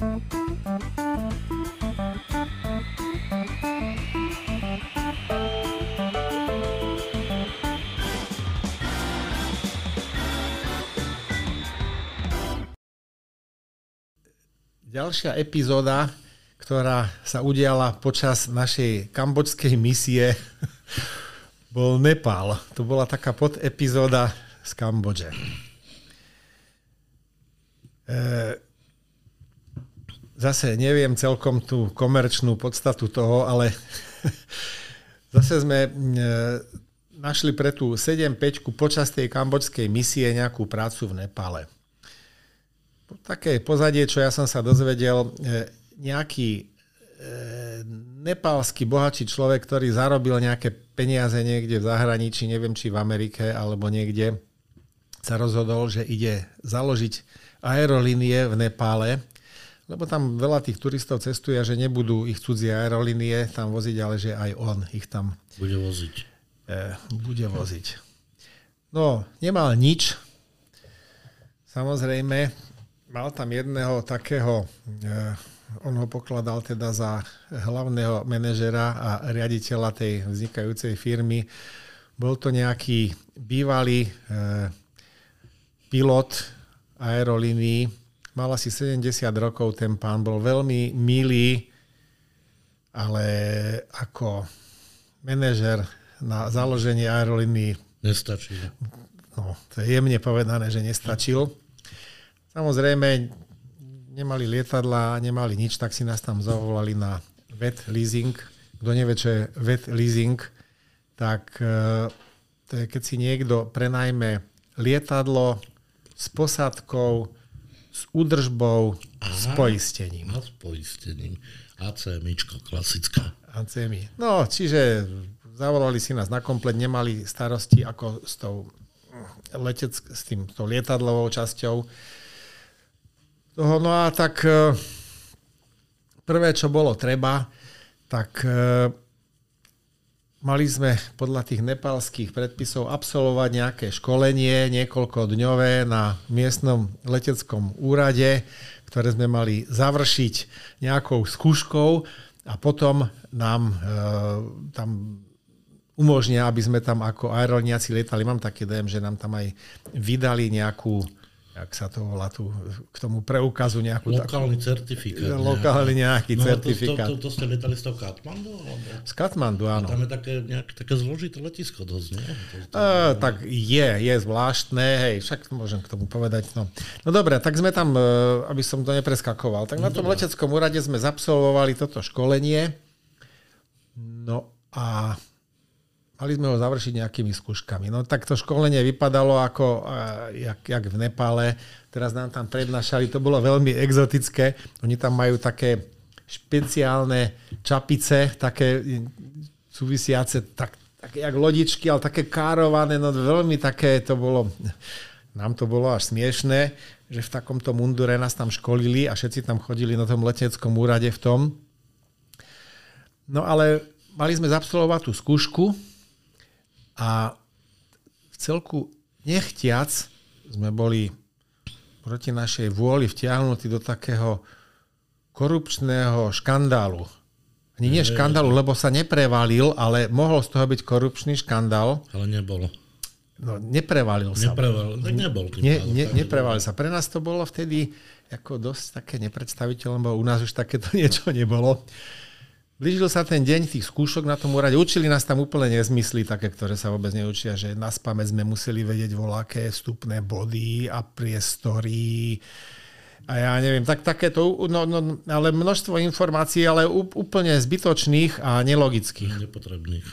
Ďalšia epizóda, ktorá sa udiala počas našej kambočskej misie, bol Nepál. To bola taká podepizóda z Kambodže. E, zase neviem celkom tú komerčnú podstatu toho, ale zase sme e, našli pre tú 7-5 počas tej kambočskej misie nejakú prácu v Nepále. Také pozadie, čo ja som sa dozvedel, e, nejaký e, nepálsky bohatší človek, ktorý zarobil nejaké peniaze niekde v zahraničí, neviem či v Amerike alebo niekde, sa rozhodol, že ide založiť aerolínie v Nepále, lebo tam veľa tých turistov cestuje a že nebudú ich cudzie aerolínie tam voziť, ale že aj on ich tam bude voziť. E, bude voziť. No, nemal nič. Samozrejme, mal tam jedného takého, eh, on ho pokladal teda za hlavného manažera a riaditeľa tej vznikajúcej firmy. Bol to nejaký bývalý eh, pilot aerolínií, mal asi 70 rokov, ten pán bol veľmi milý, ale ako manažer na založenie aerolíny Nestačil. No, to je jemne povedané, že nestačil. Samozrejme, nemali lietadla, nemali nič, tak si nás tam zavolali na vet leasing. Kto nevie, čo je vet leasing, tak e, to je, keď si niekto prenajme lietadlo s posádkou, s údržbou, Aha, s poistením. A s poistením. ACMIčko, klasická. ACMI. No, čiže zavolali si nás na komplet, nemali starosti ako s tou letec, s tým, tou lietadlovou časťou toho. No a tak e, prvé, čo bolo treba, tak e, mali sme podľa tých nepalských predpisov absolvovať nejaké školenie, niekoľko dňové na miestnom leteckom úrade, ktoré sme mali završiť nejakou skúškou a potom nám e, tam umožnia, aby sme tam ako aeroliniaci lietali. Mám taký dojem, že nám tam aj vydali nejakú jak sa to volá tu, k tomu preukazu nejakú Lokálny takú, certifikát. Lokálny nejaký no, certifikát. To, to, to, ste letali z toho Katmandu? Alebo? Z Katmandu, áno. A tam je také, nejaké, také zložité letisko dosť, nie? To, to, uh, tak je, je zvláštne, hej, však môžem k tomu povedať. No, no dobre, tak sme tam, uh, aby som to nepreskakoval, tak no, na tom dobre. leteckom úrade sme zabsolvovali toto školenie. No a Mali sme ho završiť nejakými skúškami. No tak to školenie vypadalo ako jak, jak v Nepále. Teraz nám tam prednášali, to bolo veľmi exotické. Oni tam majú také špeciálne čapice, také súvisiace, tak, také jak lodičky, ale také kárované, no veľmi také to bolo, nám to bolo až smiešné, že v takomto mundure nás tam školili a všetci tam chodili na tom leteckom úrade v tom. No ale mali sme zabsolvovať tú skúšku, a v celku nechtiac sme boli proti našej vôli vtiahnutí do takého korupčného škandálu. Ani nie škandálu, lebo sa neprevalil, ale mohol z toho byť korupčný škandál. Ale nebolo. No, neprevalil sa. Neprevalil, tak nebol. Ne, ne, neprevalil sa. Pre nás to bolo vtedy ako dosť také nepredstaviteľné, lebo u nás už takéto niečo nebolo. Blížil sa ten deň tých skúšok na tom úrade. Učili nás tam úplne nezmysly, také, ktoré sa vôbec neučia, že na spame sme museli vedieť voľaké vstupné body a priestory a ja neviem, tak takéto, no, no, ale množstvo informácií, ale úplne zbytočných a nelogických. Nepotrebných.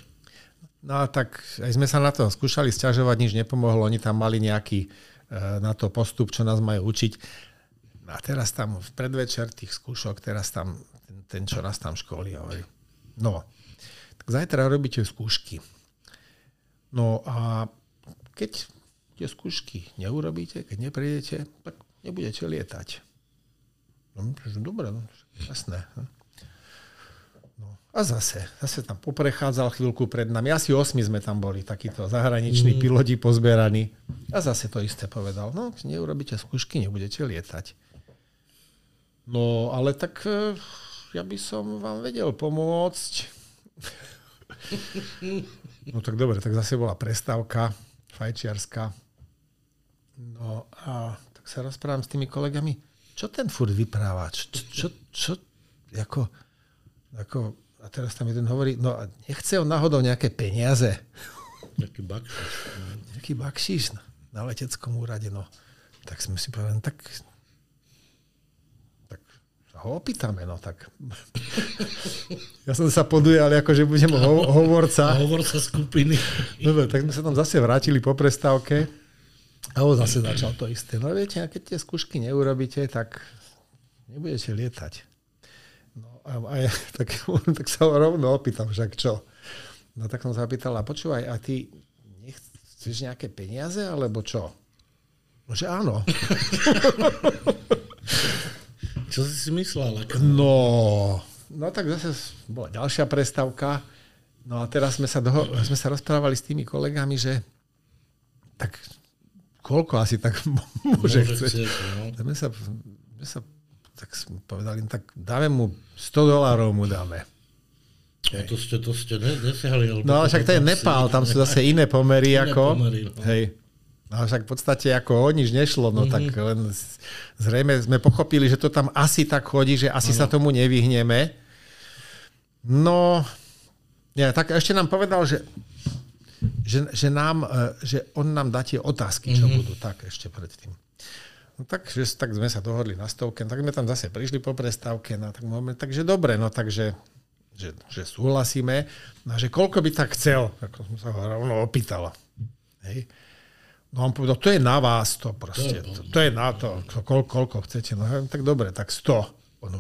No a tak aj sme sa na to skúšali stiažovať, nič nepomohlo, oni tam mali nejaký e, na to postup, čo nás majú učiť. A teraz tam v predvečer tých skúšok, teraz tam ten, čo nás tam školí, hovorí, no, tak zajtra robíte skúšky. No a keď tie skúšky neurobíte, keď neprídete, tak nebudete lietať. No, dobre, no, jasné. No. A zase, zase tam poprechádzal chvíľku pred nami. Asi osmi sme tam boli, takíto zahraniční mm. piloti pozberaní. A zase to isté povedal. No, neurobíte skúšky, nebudete lietať. No, ale tak eh, ja by som vám vedel pomôcť. No tak dobre, tak zase bola prestávka fajčiarska. No a tak sa rozprávam s tými kolegami. Čo ten furt vypráva? Čo, čo, čo, ako, ako, a teraz tam jeden hovorí, no a nechce on náhodou nejaké peniaze. Nejaký bakšiš. Nejaký bakšiš na, na leteckom úrade, no. Tak sme si povedali, tak ho opýtame, no tak. Ja som sa podujal, ako že budem ho- hovorca. Hovorca skupiny. Dobre, tak sme sa tam zase vrátili po prestávke. A on zase začal to isté. No viete, a keď tie skúšky neurobíte, tak nebudete lietať. No a, a ja, tak, tak sa ho rovno opýtam, však čo? No tak som sa pýtal, a počúvaj, a ty chceš nejaké peniaze, alebo čo? No, že áno. Čo si si myslel? Ako? No, no tak zase bola ďalšia prestávka. No a teraz sme sa, doho- sme sa rozprávali s tými kolegami, že tak koľko asi tak môže, môže chcieť. No. Sme sa, sme sa tak sme povedali, no tak dáme mu 100 dolárov mu dáme. A to ste, to ste ne, nesiahli. No ale však to je Nepál, tam sú zase iné pomery iné ako. Pomery, no. Hej. No však v podstate ako o nič nešlo, no mm-hmm. tak len zrejme sme pochopili, že to tam asi tak chodí, že asi ano. sa tomu nevyhneme. No, ja, tak ešte nám povedal, že, že, že, nám, e, že on nám dá tie otázky, čo mm-hmm. budú. Tak ešte predtým. No tak, že, tak sme sa dohodli na stovke, tak sme tam zase prišli po prestávke, no tak moment, takže dobre, no takže že, že súhlasíme, no že koľko by tak chcel, ako som sa ho rovno opýtala. Hej. No on povedal, to je na vás to proste. To, to je na to, koľko, koľko chcete. No tak dobre, tak 100. On,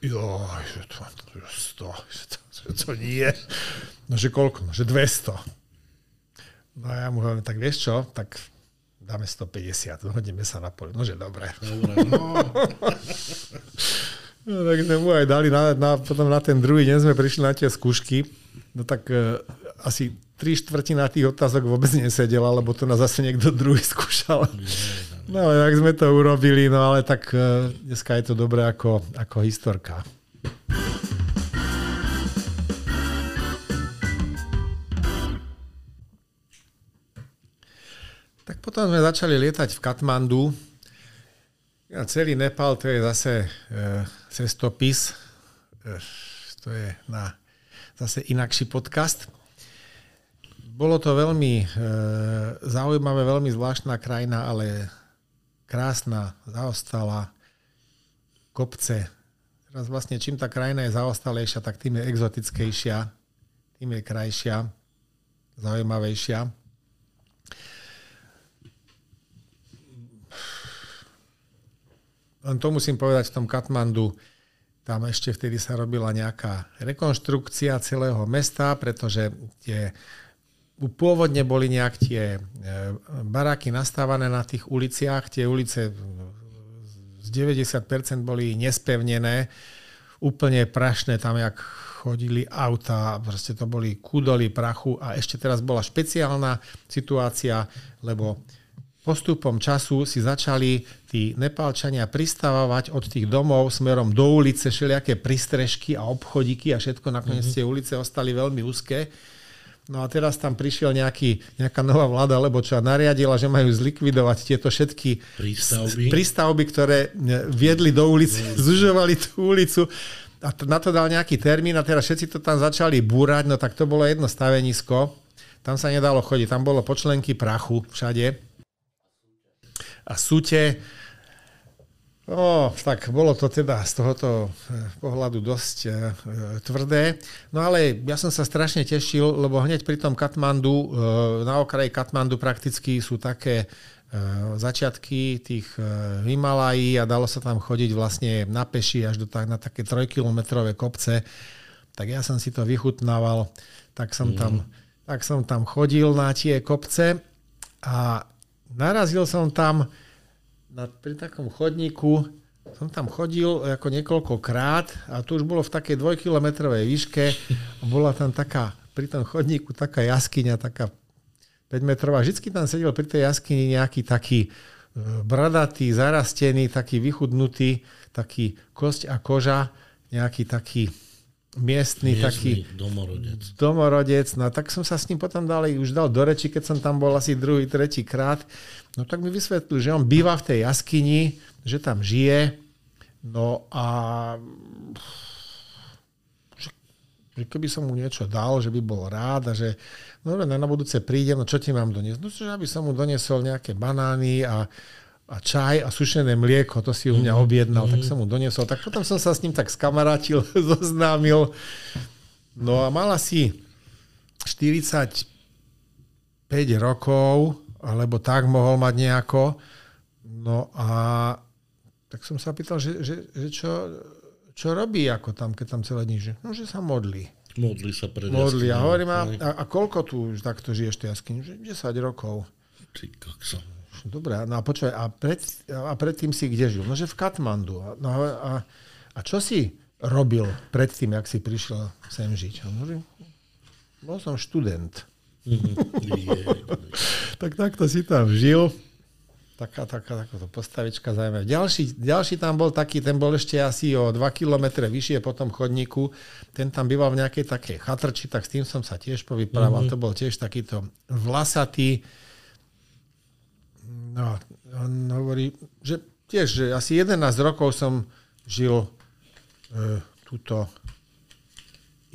jo, že to, že 100, že to, že to nie. No že koľko? No že 200. No ja mu hovorím, tak vieš čo, tak dáme 150, dohodneme sa na poli. No že dobre. Dobre, no. no tak sme mu aj dali, na, na, potom na ten druhý deň sme prišli na tie skúšky. No tak uh, asi tri štvrtina tých otázok vôbec nesedela, lebo to nás zase niekto druhý skúšal. No ale tak sme to urobili, no ale tak uh, dneska je to dobré ako, ako historka. Tak potom sme začali lietať v Katmandu. Ja, celý Nepal to je zase e, cestopis. E, to je na zase inakší podcast. Bolo to veľmi e, zaujímavé, veľmi zvláštna krajina, ale krásna, zaostala, kopce. Teraz vlastne čím tá krajina je zaostalejšia, tak tým je exotickejšia, tým je krajšia, zaujímavejšia. Len to musím povedať v tom Katmandu, tam ešte vtedy sa robila nejaká rekonštrukcia celého mesta, pretože tie pôvodne boli nejak tie e, baráky nastávané na tých uliciach, tie ulice z 90% boli nespevnené, úplne prašné, tam jak chodili auta, proste to boli kudoly prachu. A ešte teraz bola špeciálna situácia, lebo postupom času si začali tí Nepálčania pristávať od tých domov smerom do ulice, všelijaké pristrežky a obchodíky a všetko, nakoniec mm-hmm. tie ulice ostali veľmi úzke No a teraz tam prišiel nejaký, nejaká nová vláda, lebo čo nariadila, že majú zlikvidovať tieto všetky prístavby, prístavby ktoré e, viedli do ulice, zužovali tú ulicu. A na to dal nejaký termín a teraz všetci to tam začali búrať, no tak to bolo jedno stavenisko. Tam sa nedalo chodiť, tam bolo počlenky prachu všade. A súte, No, tak bolo to teda z tohoto eh, pohľadu dosť e, tvrdé. No ale ja som sa strašne tešil, lebo hneď pri tom Katmandu, e, na okraji Katmandu prakticky sú také e, začiatky tých e, Himalají a dalo sa tam chodiť vlastne na peši až do tak, na také trojkilometrové kopce. Tak ja som si to vychutnával, tak som, mm. tam, tak som tam chodil na tie kopce a narazil som tam na, pri takom chodníku som tam chodil ako niekoľkokrát a to už bolo v takej dvojkilometrovej výške bola tam taká, pri tom chodníku taká jaskyňa, taká 5 metrová. Vždycky tam sedel pri tej jaskyni nejaký taký bradatý, zarastený, taký vychudnutý, taký kosť a koža, nejaký taký miestny, Miestny taký domorodec. domorodec. No tak som sa s ním potom dali, už dal do reči, keď som tam bol asi druhý, tretí krát. No tak mi vysvetlil, že on býva v tej jaskyni, že tam žije. No a že, keby som mu niečo dal, že by bol rád a že no na, na budúce prídem, no čo ti mám doniesť? No že aby som mu doniesol nejaké banány a a čaj a sušené mlieko, to si u mňa objednal, tak som mu doniesol. Tak potom som sa s ním tak skamarátil, zoznámil. No a mal asi 45 rokov, alebo tak mohol mať nejako. No a tak som sa pýtal, že, že, že čo, čo robí ako tam, keď tam celé dní žije. No, že sa modlí. Modli sa pred Modlí. A hovorím, a, a koľko tu už takto žiješ v jaskyni? Že 10 rokov. Ty kokso. Dobre, no a počúvaj, a, pred, a predtým si kde žil? No, že v Katmandu. A, no, a, a čo si robil predtým, jak si prišiel sem žiť? A on hovorí, bol som študent. Tak takto si tam žil. Taká, taká, takáto postavička zaujímavá. Ďalší, ďalší tam bol taký, ten bol ešte asi o 2 km vyššie po tom chodníku. Ten tam býval v nejakej takej chatrči, tak s tým som sa tiež povyprával. Mm-hmm. To bol tiež takýto vlasatý. No, on hovorí, že tiež, že asi 11 rokov som žil e, tuto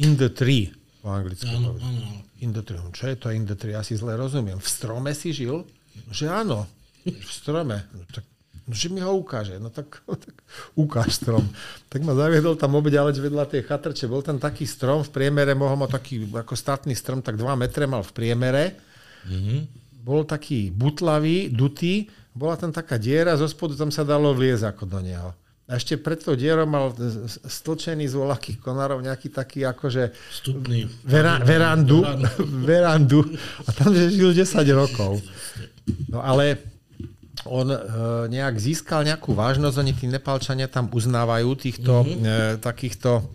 in the tree po anglicky. Áno, áno. In the tree. No, Čo je to in the tree? Ja si zle rozumiem. V strome si žil? Že áno. V strome. No, tak, no, že mi ho ukáže. No tak, tak ukáž strom. Tak ma zaviedol tam obedialeč vedľa tej chatrče. Bol tam taký strom, v priemere mohol mať taký ako statný strom, tak 2 metre mal v priemere. Mhm. Bol taký butlavý, dutý. Bola tam taká diera, zo spodu tam sa dalo vliezť ako do neho. A ešte pred tou dierou mal stlčený z voľakých konárov nejaký taký akože Vstupný. vera, verandu, verandu a tam že žil 10 rokov. No ale on e, nejak získal nejakú vážnosť, oni tí Nepalčania tam uznávajú týchto mm-hmm. e, takýchto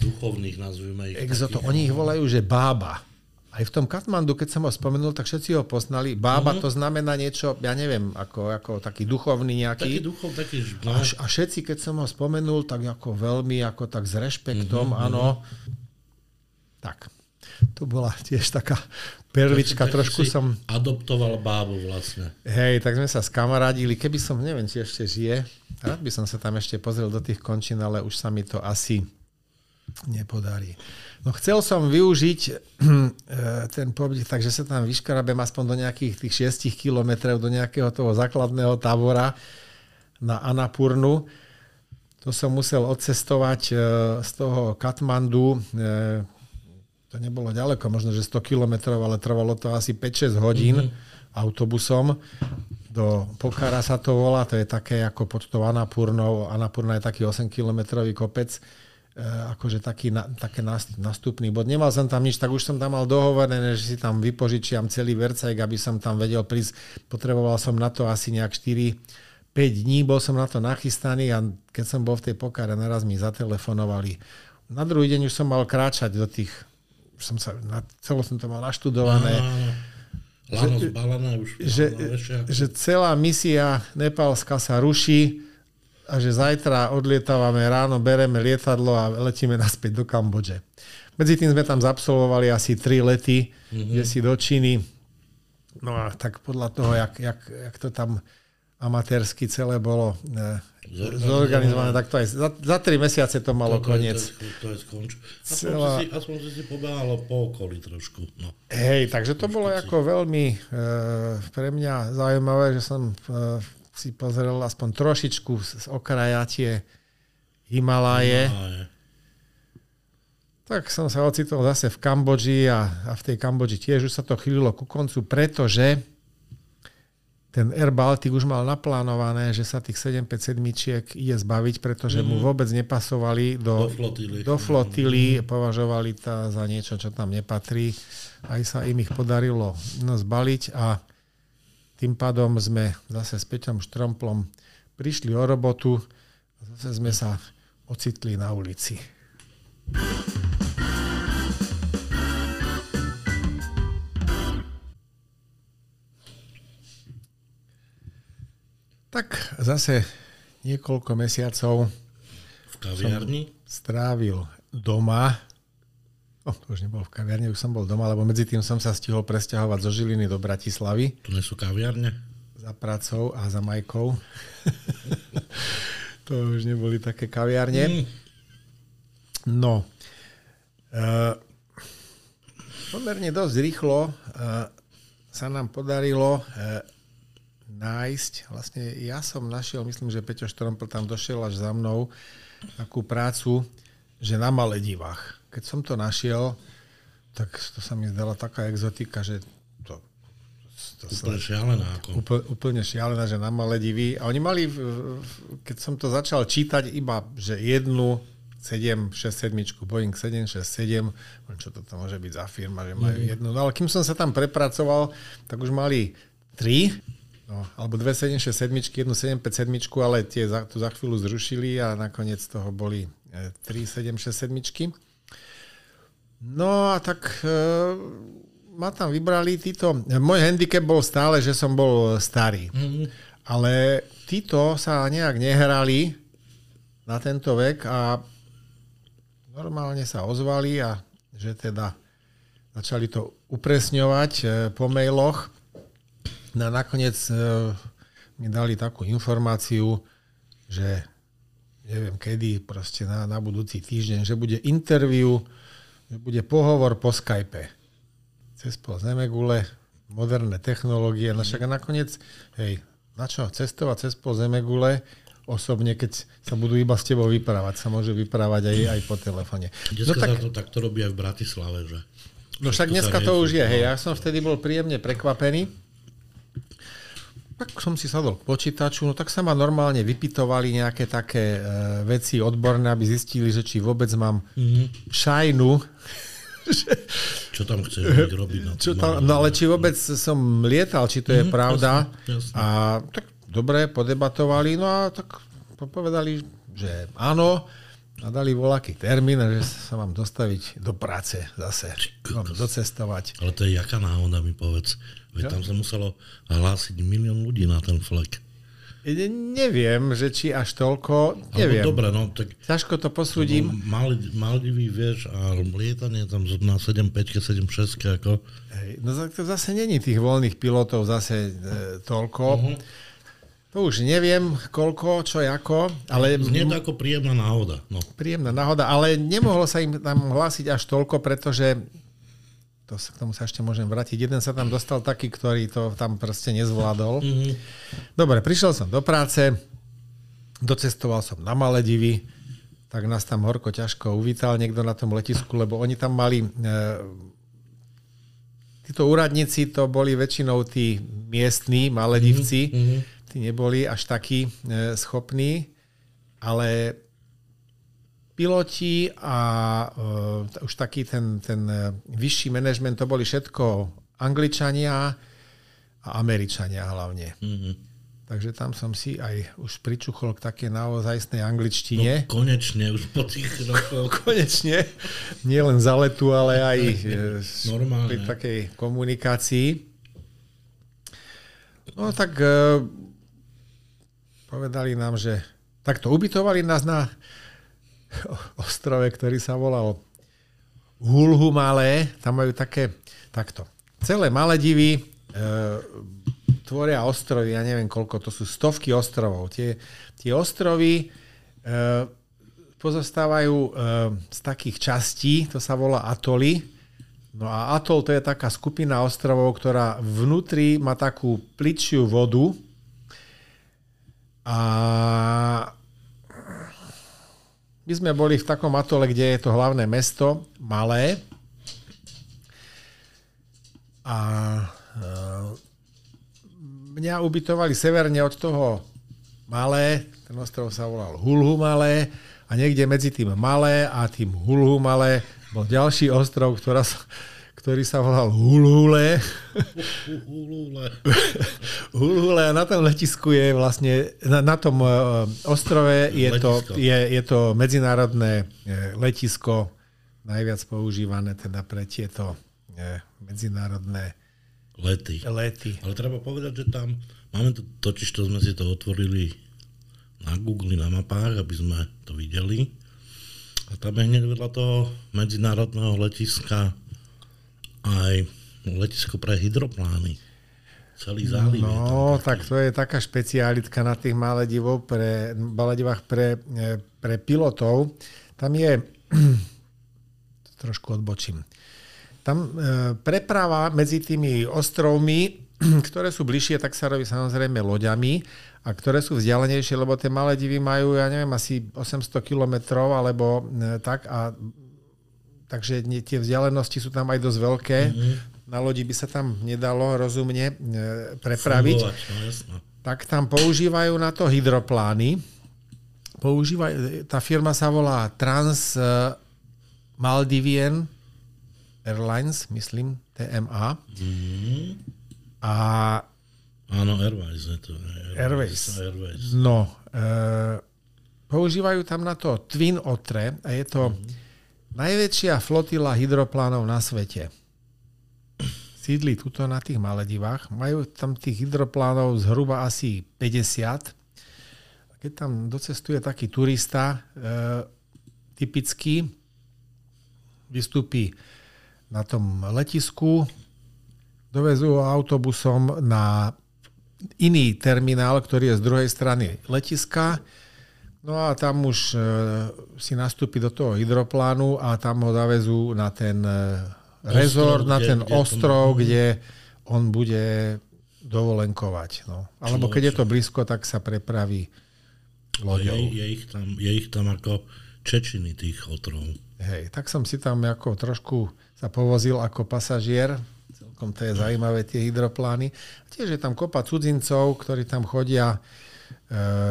Duchovných, nazvime ich. exotov. Oni ich volajú, že bába. Aj v tom Katmandu, keď som ho spomenul, tak všetci ho poznali. Bába mm-hmm. to znamená niečo, ja neviem, ako, ako taký duchovný Taký nejaký. duchov, taký... A, a všetci, keď som ho spomenul, tak ako veľmi, ako tak s rešpektom, mm-hmm. áno. Tak, to bola tiež taká perlička, taký trošku si som... Adoptoval bábu vlastne. Hej, tak sme sa skamarádili. Keby som, neviem, či ešte žije, rád by som sa tam ešte pozrel do tých končín, ale už sa mi to asi nepodarí. No chcel som využiť eh, ten pobyt, takže sa tam vyškarabem aspoň do nejakých tých 6 kilometrov, do nejakého toho základného tábora na Anapurnu. To som musel odcestovať eh, z toho Katmandu. eh, To nebolo ďaleko, možno že 100 kilometrov, ale trvalo to asi 5-6 hodín mm-hmm. autobusom. Do Pokara sa to volá, to je také ako pod tou Anapurnou. Anapurna je taký 8-kilometrový kopec akože taký, na, také nast- nastupný bod. Nemal som tam nič, tak už som tam mal dohovorené, že si tam vypožičiam celý vercajk, aby som tam vedel prísť. Potreboval som na to asi nejak 4 5 dní, bol som na to nachystaný a keď som bol v tej pokáre, naraz mi zatelefonovali. Na druhý deň už som mal kráčať do tých, už som sa, na, celo som to mal naštudované, že, ako- že celá misia Nepálska sa ruší a že zajtra odlietávame ráno, bereme lietadlo a letíme naspäť do Kambodže. Medzi tým sme tam zabsolvovali asi tri lety, mm-hmm. kde si do Číny. No a tak podľa toho, jak, jak, jak to tam amatérsky celé bolo eh, Zorganizované. tak to aj za, za tri mesiace to malo to, koniec. To, to je skonč. Aspoň, Celá- si, aspoň si si pobehalo po okolí trošku. No. Hej, takže to bolo ako veľmi e, pre mňa zaujímavé, že som e, si pozrel aspoň trošičku z, okraja tie Himaláje. A je. Tak som sa ocitol zase v Kambodži a, a v tej Kambodži tiež už sa to chýlilo ku koncu, pretože ten Air Baltic už mal naplánované, že sa tých 757 ide zbaviť, pretože mu vôbec nepasovali do, Do flotily. do flotily, považovali to za niečo, čo tam nepatrí. Aj sa im ich podarilo no, zbaliť a tým pádom sme zase s Peťom Štromplom prišli o robotu a zase sme sa ocitli na ulici. zase niekoľko mesiacov V kaviarni? strávil doma. No, to už nebol v kaviarni, už som bol doma, lebo medzi tým som sa stihol presťahovať zo Žiliny do Bratislavy Tu nie sú kaviarne? za pracou a za majkou. to už neboli také kaviarne. Mm. No, uh, pomerne dosť rýchlo uh, sa nám podarilo uh, nájsť, vlastne ja som našiel, myslím, že Peťo Štrompl tam došiel až za mnou, takú prácu, že na Maledivách. Keď som to našiel, tak to sa mi zdala taká exotika, že to, to sa, Úplne šialená. Ako. úplne, úplne šialená, že na Maledivy. A oni mali, keď som to začal čítať, iba, že jednu 767, Boeing 767, Hovorím, čo toto môže byť za firma, že majú jednu. No ale kým som sa tam prepracoval, tak už mali tri, no, alebo dve 767, jednu 757, ale tie za, tu za chvíľu zrušili a nakoniec toho boli e, tri 767. No a tak e, ma tam vybrali títo. Môj handicap bol stále, že som bol starý. Mm. Ale títo sa nejak nehrali na tento vek a normálne sa ozvali a že teda začali to upresňovať e, po mailoch. No a nakoniec e, mi dali takú informáciu, že neviem kedy, proste na, na budúci týždeň, že bude interview, že bude pohovor po Skype. Cez pol Zemegule, moderné technológie, no však a nakoniec, hej, na čo cestovať cez pol Zemegule, osobne, keď sa budú iba s tebou vyprávať, sa môže vyprávať aj, aj po telefóne. Dneska No tak, to takto robí aj v Bratislave, že? no však dneska to už je, hej, ja som vtedy bol príjemne prekvapený. Tak som si sadol k počítaču, no tak sa ma normálne vypitovali nejaké také e, veci odborné, aby zistili, že či vôbec mám Mhm. šajnu, Čo tam chceš robiť? Na Čo tam, no ale či vôbec som lietal, či to je Mhm, pravda. jasne, jasne. A tak dobre, podebatovali, no a tak povedali, že áno, a dali voľaký termín, že sa mám dostaviť do práce zase, mám docestovať. Ale to je jaká náhoda, mi povedz. Veď tam sa muselo hlásiť milión ľudí na ten flek. Neviem, že či až toľko, Alebo neviem. dobre, no tak Ťažko to posúdim. Mal, Maldivy, vieš, a lietanie tam na 7.5, 7.6, ako... Hej, no tak to zase není tých voľných pilotov zase e, toľko. Mhm. To už neviem, koľko, čo, ako, ale Znie to ako príjemná náhoda. No. príjemná náhoda, ale nemohlo sa im tam hlásiť až toľko, pretože to k tomu sa ešte môžem vrátiť. Jeden sa tam dostal taký, ktorý to tam proste nezvládol. Mhm. Dobre, prišiel som do práce, docestoval som na Maledivy, tak nás tam horko ťažko uvítal niekto na tom letisku, lebo oni tam mali... E, títo úradníci to boli väčšinou tí miestní Maledivci, Mhm. tí neboli až takí e, schopní, ale piloti a uh, už taký ten, ten uh, vyšší manažment, to boli všetko Angličania a Američania hlavne. Mhm. Takže tam som si aj už pričuchol k také naozajstnej No, angličtine. konečne, už po tých rokoch. Konečne. Nie len za letu, ale aj e, Normálne. pri takej komunikácii. No tak e, povedali nám, že takto ubytovali nás na ostrove, ktorý sa volal Hulhu Malé. Tam majú také, takto. Celé Maledivy e, tvoria ostrovy, ja neviem koľko, to sú stovky ostrovov. Tie, tie ostrovy e, pozostávajú e, z takých častí, to sa volá atoly. No a atol to je taká skupina ostrovov, ktorá vnútri má takú pličiu vodu a my sme boli v takom atole, kde je to hlavné mesto, malé. A e, mňa ubytovali severne od toho malé, ten ostrov sa volal Hulhu malé a niekde medzi tým malé a tým Hulhu malé bol ďalší ostrov, ktorá sa, ktorý sa volal Hulhule. Ulule. Hulhule a na tom letisku je vlastne, na, na tom e, ostrove je to, je, je to medzinárodné e, letisko, najviac používané teda pre tieto e, medzinárodné Lety. lety. Ale treba povedať, že tam, máme to, totiž to sme si to otvorili na Google, na mapách, aby sme to videli. A tam je hneď vedľa toho medzinárodného letiska aj letisko pre hydroplány. Celý záliv No, je tam tak to je taká špecialitka na tých Maledivov pre, Maledivách pre, e, pre pilotov. Tam je, trošku odbočím, tam e, preprava medzi tými ostrovmi, ktoré sú bližšie, tak sa robí samozrejme loďami a ktoré sú vzdialenejšie, lebo tie Maledivy majú, ja neviem, asi 800 kilometrov alebo e, tak a takže nie- tie vzdialenosti sú tam aj dosť veľké. Mm-hmm. Na lodi by sa tam nedalo rozumne e, prepraviť fungovať, No, jasno. tak tam používajú na to hydroplány. Používajú, tá firma sa volá Trans eh, Maldivian Airlines, myslím, TMA. A Áno, Airways je to. Airways. Airways. no, e, používajú tam na to Twin Otre a je to najväčšia flotila hydroplánov na svete. Sídli tuto na tých Maledivách. Majú tam tých hydroplánov zhruba asi 50. A Keď tam docestuje taký turista, e, typický, vystúpi na tom letisku, dovezú autobusom na iný terminál, ktorý je z druhej strany letiska. No a tam už e, si nastúpi do toho hydroplánu a tam ho zavezú na ten e, rezort, na ten kde ostrov, kde on bude dovolenkovať. No. Alebo keď je to blízko, tak sa prepraví Je, loďou. je, ich tam, je ich tam ako čečiny tých otrov. Hej, tak som si tam ako trošku sa povozil ako pasažier. Celkom to je zaujímavé, tie hydroplány. Tiež je tam kopa cudzincov, ktorí tam chodia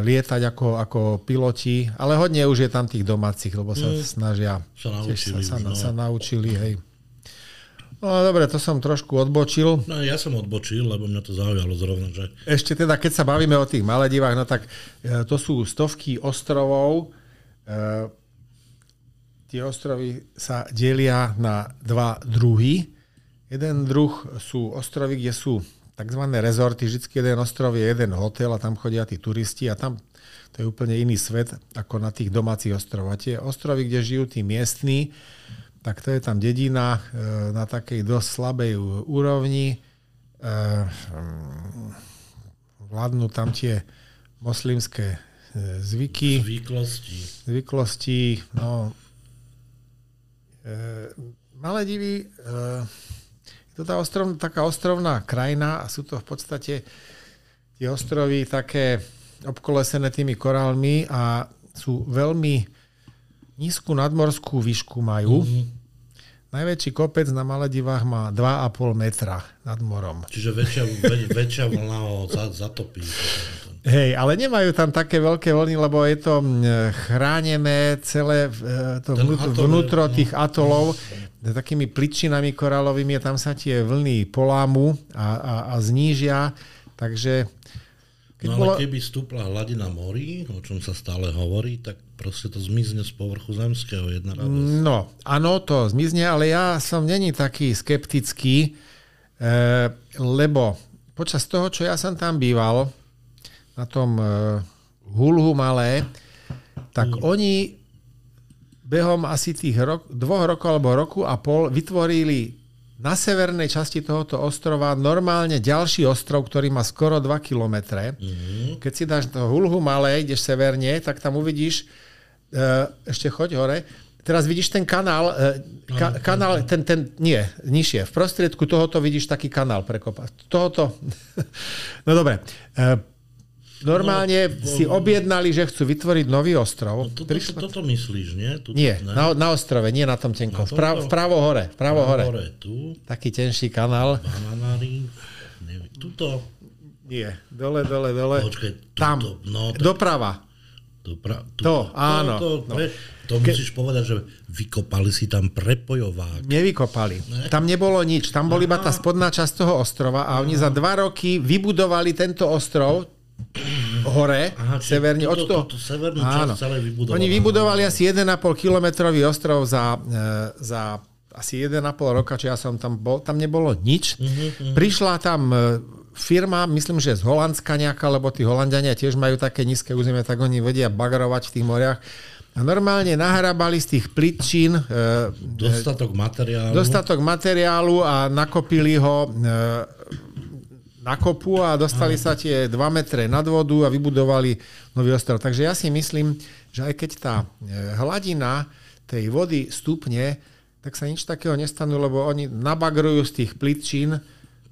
lietať ako, ako piloti, ale hodne už je tam tých domácich, lebo sa snažia. Sa naučili sa, sa, no. sa naučili, hej. No dobre, to som trošku odbočil. No ja som odbočil, lebo mňa to zaujalo zrovna, že Ešte teda, keď sa bavíme o tých Maledivách, no tak e, to sú stovky ostrovov. E, Tie ostrovy sa delia na dva druhy. Jeden druh sú ostrovy, kde sú tzv. rezorty. Vždycky jeden ostrov je jeden hotel a tam chodia tí turisti a tam to je úplne iný svet ako na tých domácich ostrovoch. A tie ostrovy, kde žijú tí miestní, tak to je tam dedina e, na takej dosť slabej úrovni. E, vládnu tam tie moslimské e, zvyky, zvyklosti. zvyklosti. No, Maledivy, e, je to tá ostrov, taká ostrovná krajina a sú to v podstate tie ostrovy také obkolesené tými korálmi a sú veľmi nízku nadmorskú výšku majú. Mm-hmm. Najväčší kopec na Maledivách má 2,5 metra nad morom. Čiže väčšia, väč, väčšia vlna ho za, zatopí. Hej, ale nemajú tam také veľké vlny, lebo je to mm, chránené celé e, to vnútro, vnútro no. tých atolov takými pličinami korálovými a tam sa tie vlny polámu a, a, a znížia. Takže keď No bolo, ale keby stúpla hladina morí, o čom sa stále hovorí, tak proste to zmizne z povrchu zemského. Jedna radosť. No, áno, to zmizne, ale ja som není taký skeptický, e, lebo počas toho, čo ja som tam býval, na tom e, Hulhu malé, tak oni behom asi tých rok, dvoch rokov alebo roku a pol vytvorili na severnej časti tohoto ostrova normálne ďalší ostrov, ktorý má skoro 2 kilometre. Mm-hmm. Keď si dáš to Hulhu malé, ideš severne, tak tam uvidíš, e, ešte choď hore, teraz vidíš ten kanál, e, ka, kanál, ten, ten, nie, nižšie, v prostriedku tohoto vidíš taký kanál prekopať. Tohoto, no dobre, normálne No, si objednali, že chcú vytvoriť nový ostrov. Toto, Prišlo- toto myslíš, nie? Tuto, nie, ne? na, na ostrove, nie na tom tenkom. Na Vpravo, tomto? vpravo hore, vpravo hore. hore. Tu, Taký tenší kanál. bananári, tuto, Nie, dole, dole, dole. počkaj, tuto, Tam, no, tak, doprava. dopra, tu, To, áno, To, no. to, to musíš povedať, že vykopali si tam prepojovák. Nevykopali. Tam nebolo nič. Tam bol iba tá spodná časť toho ostrova a oni za dva roky vybudovali tento ostrov hore, Aha, severne. Od toho, túto severnú časť celé vybudovali. Oni vybudovali asi 1,5 kilometrový ostrov za, e, za asi 1,5 roka, či ja som tam bol, tam nebolo nič. Uh-huh. Prišla tam e, firma, myslím, že z Holandska nejaká, lebo tí Holandiania tiež majú také nízke územie, tak oni vedia bagrovať v tých moriach. A normálne nahrabali z tých plitčín e, dostatok materiálu. dostatok materiálu a nakopili ho na kopu a dostali sa tie 2 metre nad vodu a vybudovali nový ostrov. Takže ja si myslím, že aj keď tá hladina tej vody stupne, tak sa nič takého nestanú, lebo oni nabagrujú z tých plitčín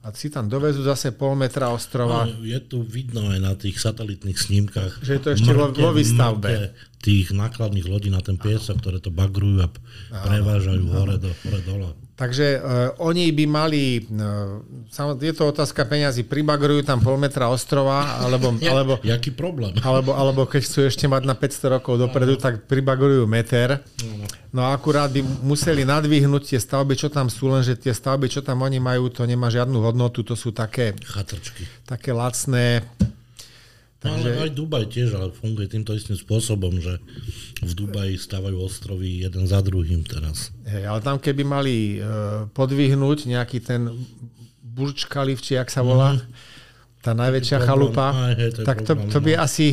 a si tam dovezú zase pol metra ostrova. No, je tu vidno aj na tých satelitných snímkach. Že je to ešte mŕte, vo výstavbe. Tých nákladných lodí na ten piesok, ktoré to bagrujú a prevážajú áno, hore, do, hore dole. Takže uh, oni by mali, uh, je to otázka peňazí, pribagrujú tam pol metra ostrova, alebo... Ja, alebo jaký problém? Alebo, alebo keď chcú ešte mať na 500 rokov dopredu, no. tak pribagrujú meter. No. no a akurát by museli nadvihnúť tie stavby, čo tam sú, lenže tie stavby, čo tam oni majú, to nemá žiadnu hodnotu, to sú také... Chatrčky. Také lacné Takže... Ale aj Dubaj tiež ale funguje týmto istým spôsobom, že v Dubaji stávajú ostrovy jeden za druhým teraz. Hej, ale tam keby mali uh, podvihnúť nejaký ten Burj Khalif, či jak sa volá, mm-hmm. tá najväčšia chalupa, aj, hej, to tak to, problém, to by no. asi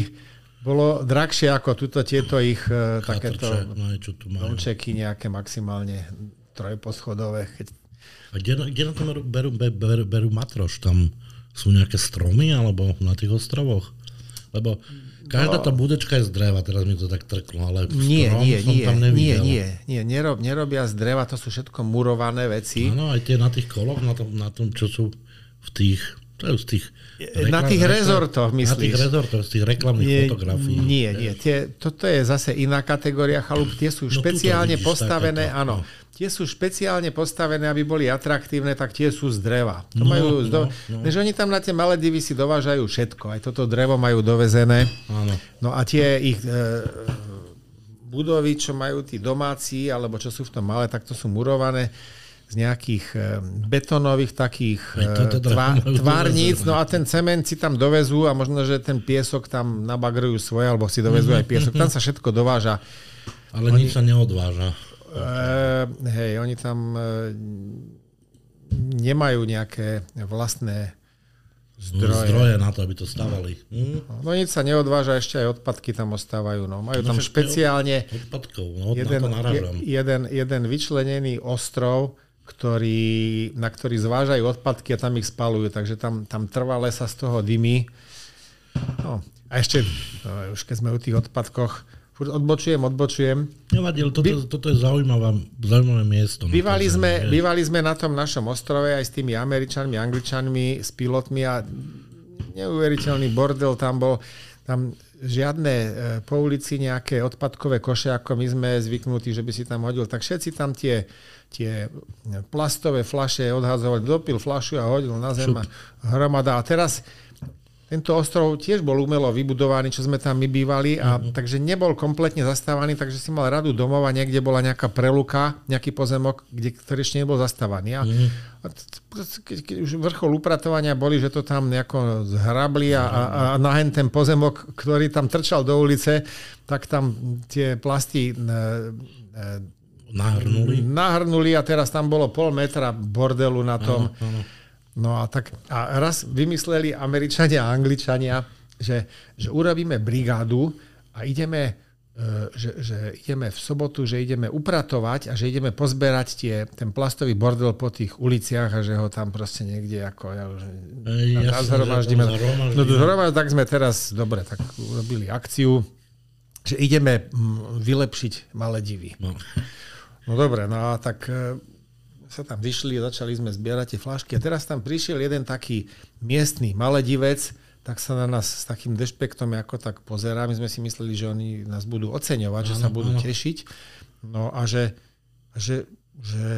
bolo drahšie ako tuto tieto ich uh, takéto no, domčeky nejaké maximálne trojposchodové. Keď... A kde, kde na tom berú, berú, berú, berú matroš? Tam sú nejaké stromy alebo na tých ostrovoch? Lebo každá tá budečka je z dreva, teraz mi to tak trklo, ale nie, nie, som nie, tam nevidel. Nie, nie, nie, nerob, nerobia z dreva, to sú všetko murované veci. Áno, aj tie na tých koloch, na tom, na tom čo sú v tých to je z tých reklam, na tých rezortoch, myslíš? Na tých rezortoch, z tých reklamných nie, fotografií. Nie, nie. Tie, toto je zase iná kategória chalup. Tie sú no, špeciálne postavené, takéto, áno. Tie sú špeciálne postavené, aby boli atraktívne, tak tie sú z dreva. To no, majú no, do... no. Než oni tam na tie malé divy si dovážajú všetko. Aj toto drevo majú dovezené. Áno. No a tie ich e, budovy, čo majú tí domáci, alebo čo sú v tom malé, tak to sú murované z nejakých e, betonových takých e, tvá, tvárnic, no a ten cement si tam dovezú a možno, že ten piesok tam nabagrujú svoje, alebo si dovezú aj piesok. Tam sa všetko dováža. Ale Oni... nič sa neodváža. Uh, hej, oni tam uh, nemajú nejaké vlastné zdroje. zdroje na to, aby to stavali. Hm? No nič sa neodváža, ešte aj odpadky tam ostávajú. No. Majú no, tam špeciálne odpadkov, no, jeden, jeden, jeden vyčlenený ostrov, ktorý, na ktorý zvážajú odpadky a tam ich spalujú, takže tam, tam trvalé sa z toho dymy. No. A ešte, no, už keď sme u tých odpadkoch, furt odbočujem, odbočujem. Nevadil, toto, By... toto je zaujímavé, zaujímavé miesto. Bývali sme, bývali sme na tom našom ostrove aj s tými Američanmi, Angličanmi, s pilotmi a neuveriteľný bordel tam bol. Tam žiadne e, po ulici nejaké odpadkové koše, ako my sme zvyknutí, že by si tam hodil. Tak všetci tam tie, tie plastové flaše odhadzovali. Dopil flašu a hodil na zem a hromada. A teraz tento ostrov tiež bol umelo vybudovaný, čo sme tam my bývali, a uh-huh. takže nebol kompletne zastávaný, takže si mal radu domov a niekde bola nejaká preluka, nejaký pozemok, kde, ktorý ešte nebol zastávaný. A, a keď, keď už vrchol upratovania boli, že to tam nejako zhrabli a, a, a na ten pozemok, ktorý tam trčal do ulice, tak tam tie plasty e, e, nahrnuli. nahrnuli a teraz tam bolo pol metra bordelu na tom. Uh-huh, uh-huh No a tak a raz vymysleli Američania a Angličania, že, že urobíme brigádu a ideme, e, že, že ideme v sobotu, že ideme upratovať a že ideme pozberať tie, ten plastový bordel po tých uliciach a že ho tam proste niekde ako ja už ja zhromaždíme. No zhromaž, tak sme teraz, dobre, tak urobili akciu, že ideme vylepšiť malé divy. No. no dobre, no a tak e, sa tam vyšli, začali sme zbierať tie flašky a teraz tam prišiel jeden taký miestný maledivec, tak sa na nás s takým dešpektom ako tak pozerá. My sme si mysleli, že oni nás budú oceňovať, ano, že sa budú ano. tešiť. No a že, že, že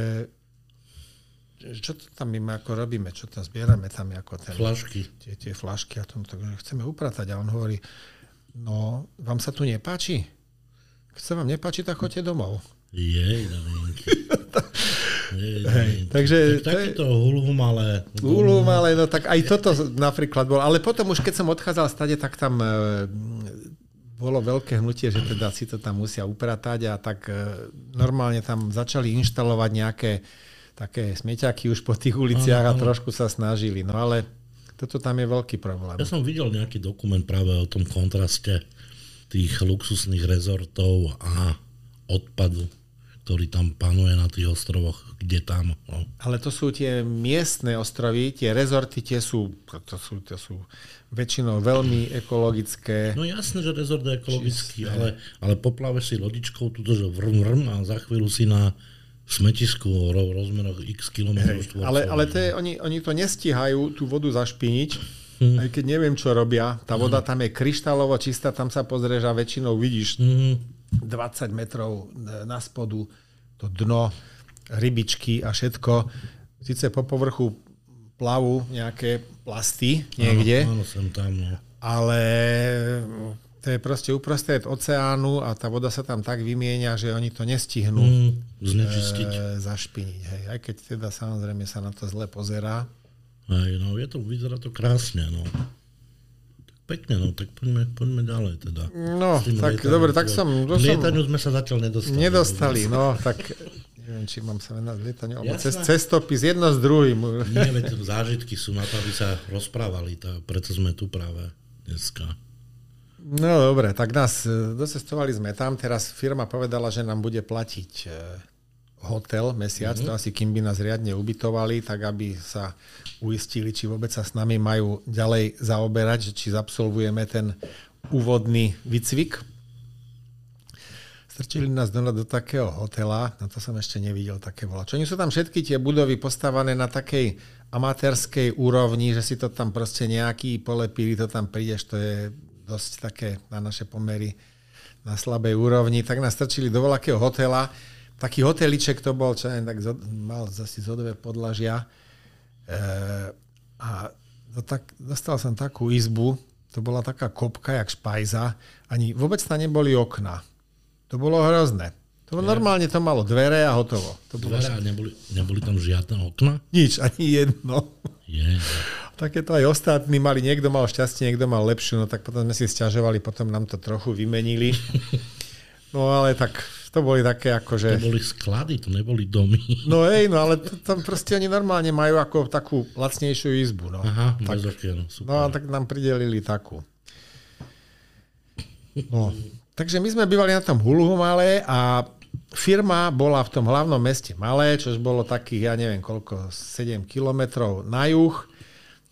čo to tam my ako robíme, čo tam zbierame tam ako ten... Flašky. Tie, tie flašky a tom, takže chceme upratať. A on hovorí, no, vám sa tu nepáči? Keď sa vám nepáči, tak choďte domov. Jej, Hej, takže... Tak, takýto je... hulhum, ale... Hulhum, ale no tak aj toto napríklad bolo. Ale potom už keď som odchádzal stade, tak tam e, bolo veľké hnutie, že teda si to tam musia upratať a tak e, normálne tam začali inštalovať nejaké také smieťaky už po tých uliciach a trošku sa snažili. No ale toto tam je veľký problém. Ja som videl nejaký dokument práve o tom kontraste tých luxusných rezortov a odpadu, ktorý tam panuje na tých ostrovoch, kde tam. No. Ale to sú tie miestne ostrovy, tie rezorty, tie sú, to sú, to sú väčšinou veľmi ekologické. No jasné, že rezort je ekologický, ale, ale poplaveš si lodičkou túto, že vrm, vrm a za chvíľu si na smetisku o rozmeroch x kilometrov Ale, ale to je, oni, oni to nestíhajú tú vodu zašpiniť, hmm. aj keď neviem, čo robia. Tá voda tam je kryštálovo čistá, tam sa pozrieš a väčšinou vidíš hmm 20 metrov na spodu, to dno, rybičky a všetko. Sice po povrchu plavú nejaké plasty niekde, áno, áno, som tam, no. ale to je proste uprostred oceánu a tá voda sa tam tak vymieňa, že oni to nestihnú mm, znečistiť. E, zašpiniť. Hej. Aj keď teda samozrejme sa na to zle pozerá. Aj, no, je to, vyzerá to krásne. No. Pekne, no tak poďme, poďme ďalej teda. No, tak lietaním, dobre, tak som... K lietaniu sme sa zatiaľ nedostali. Nedostali, no, tak neviem, či mám sa venovať lietaniu, alebo cez, cestopis, jedno s druhým. Nie, veď zážitky sú na to, aby sa rozprávali, tá, preto sme tu práve dneska. No dobre, tak nás e, docestovali sme tam, teraz firma povedala, že nám bude platiť e, hotel mesiac, mm-hmm. to asi kým by nás riadne ubytovali, tak aby sa uistili, či vôbec sa s nami majú ďalej zaoberať, že či zabsolvujeme ten úvodný výcvik. Strčili nás do, do takého hotela, na to som ešte nevidel také volačo. Oni sú tam všetky tie budovy postavané na takej amatérskej úrovni, že si to tam proste nejaký polepili, to tam prídeš, to je dosť také na naše pomery na slabej úrovni, tak nás strčili do voľakého hotela. Taký hoteliček to bol, čo neviem, tak mal zase zhodové podlažia E, a to tak, dostal som takú izbu, to bola taká kopka, jak špajza, ani vôbec tam neboli okna. To bolo hrozné. To bolo, normálne to malo dvere a hotovo. To bolo dvere a neboli, neboli tam žiadne okna? Nič, ani jedno. Je. Takéto aj ostatní mali, niekto mal šťastie, niekto mal lepšiu, no tak potom sme si stiažovali, potom nám to trochu vymenili. No ale tak to boli také ako, že... To boli sklady, to neboli domy. No hej, no ale tam proste oni normálne majú ako takú lacnejšiu izbu. No. Aha, tak, okien, super. No a tak nám pridelili takú. No. Takže my sme bývali na tom Hulhu malé a firma bola v tom hlavnom meste Malé, čo bolo takých, ja neviem koľko, 7 kilometrov na juh.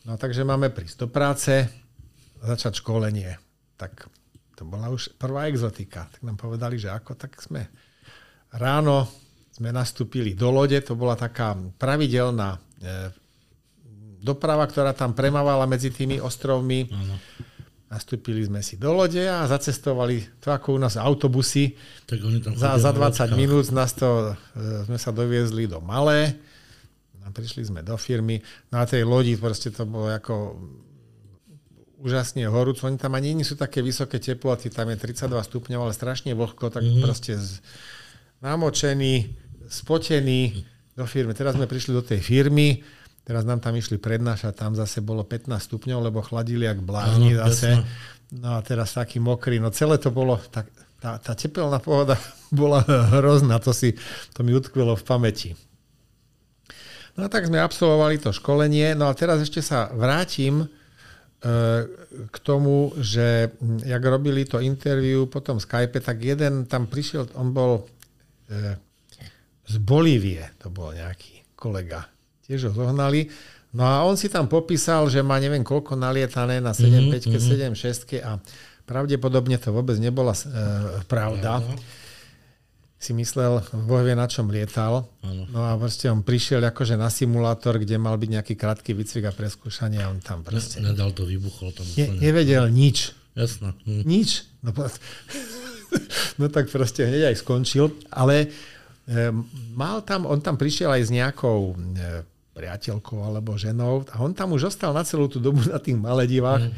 No takže máme prísť do práce, začať školenie. Tak to bola už prvá exotika. Tak nám povedali, že ako, tak sme ráno sme nastúpili do lode, to bola taká pravidelná e, doprava, ktorá tam premávala medzi tými ostrovmi. Ano. Nastúpili sme si do lode a zacestovali to ako u nás autobusy. Tak oni tam za, za 20 minút nás to, e, sme sa doviezli do Malé. A prišli sme do firmy. Na tej lodi proste to bolo ako úžasne horúco. Oni tam ani nie sú také vysoké teploty, tam je 32 stupňov, ale strašne vlhko, tak mm-hmm. proste z, namočený, spotený do firmy. Teraz sme prišli do tej firmy, teraz nám tam išli prednášať, tam zase bolo 15 stupňov, lebo chladili jak blázni Áno, zase. No a teraz taký mokrý. No celé to bolo, tak, tá, tá tepelná pohoda bola hrozná, to si, to mi utkvelo v pamäti. No a tak sme absolvovali to školenie, no a teraz ešte sa vrátim k tomu, že jak robili to interview potom Skype, tak jeden tam prišiel, on bol e, z Bolívie, to bol nejaký kolega. Tiež ho zohnali. No a on si tam popísal, že má neviem koľko nalietané na 7.5, mm-hmm. 7.6 a pravdepodobne to vôbec nebola e, pravda. Mm-hmm si myslel, Boh vie na čom lietal. Ano. No a proste on prišiel akože na simulátor, kde mal byť nejaký krátky výcvik a preskúšanie a on tam proste... Ne, nedal to, vybuchol tam. Ne, nevedel nič. Jasné. Hm. Nič. No, no tak proste hneď aj skončil, ale e, mal tam, on tam prišiel aj s nejakou e, priateľkou alebo ženou a on tam už ostal na celú tú dobu na tých Maledivách.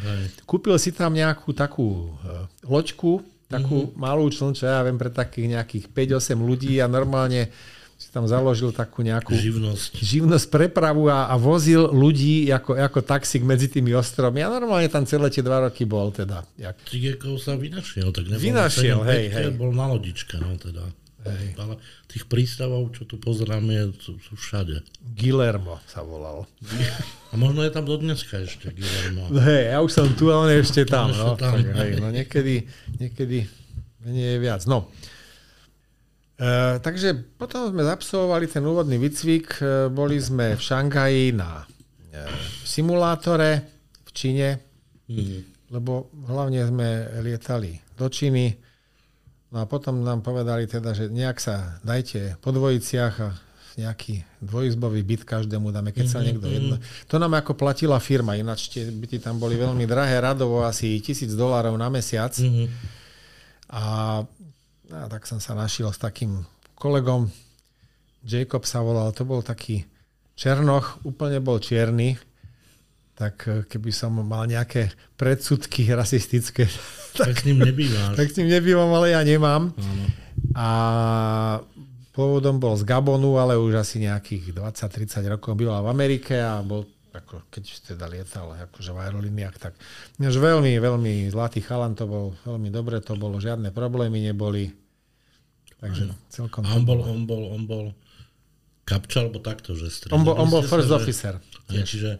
Kúpil si tam nejakú takú e, loďku, takú mm-hmm. malú čln, čo ja viem, pre takých nejakých 5-8 ľudí a normálne si tam založil takú nejakú Živnosť. živnosť prepravu a, a vozil ľudí ako, ako taxík medzi tými ostrovmi. A normálne tam celé tie dva roky bol teda. Jak... Cigekov sa vynašiel, tak nebol Vynašiel, na hej, 7-5, hej. bol na lodičke, no teda. Hej. Ale tých prístavov, čo tu pozerám, je, sú, sú všade. Guillermo sa volal. A možno je tam do dneska ešte Guillermo. Hej, ja už som tu a on je ešte tam. ešte No, tam. tak, hej, no niekedy, niekedy menej je viac. No. E, takže potom sme absolvovali ten úvodný výcvik. E, boli sme v Šangaji na e, simulátore v Číne, Mhm. lebo hlavne sme lietali do Číny. No a potom nám povedali teda, že nejak sa dajte po dvojiciach a nejaký dvojizbový byt každému dáme, keď sa niekto jedno. To nám ako platila firma, ináč tie byty tam boli veľmi drahé, radovo asi tisíc dolárov na mesiac. Mhm. A, a tak som sa našiel s takým kolegom, Jacob sa volal, to bol taký černoch, úplne bol čierny, tak e, keby som mal nejaké predsudky rasistické, Tak s ním nebývaš. tak s ním nebývam, ale ja nemám. Áno. A pôvodom bol z Gabonu, ale už asi nejakých 20-30 rokov býval v Amerike a bol ako, keď teda lietal akože v aerolíniách, tak než veľmi, veľmi zlatý chalan to bol, veľmi dobre to bolo, žiadne problémy neboli. Takže celkom... A on bol, on bol, on bol kapča, alebo takto, že On bol, on bol first že- officer. Hej, čiže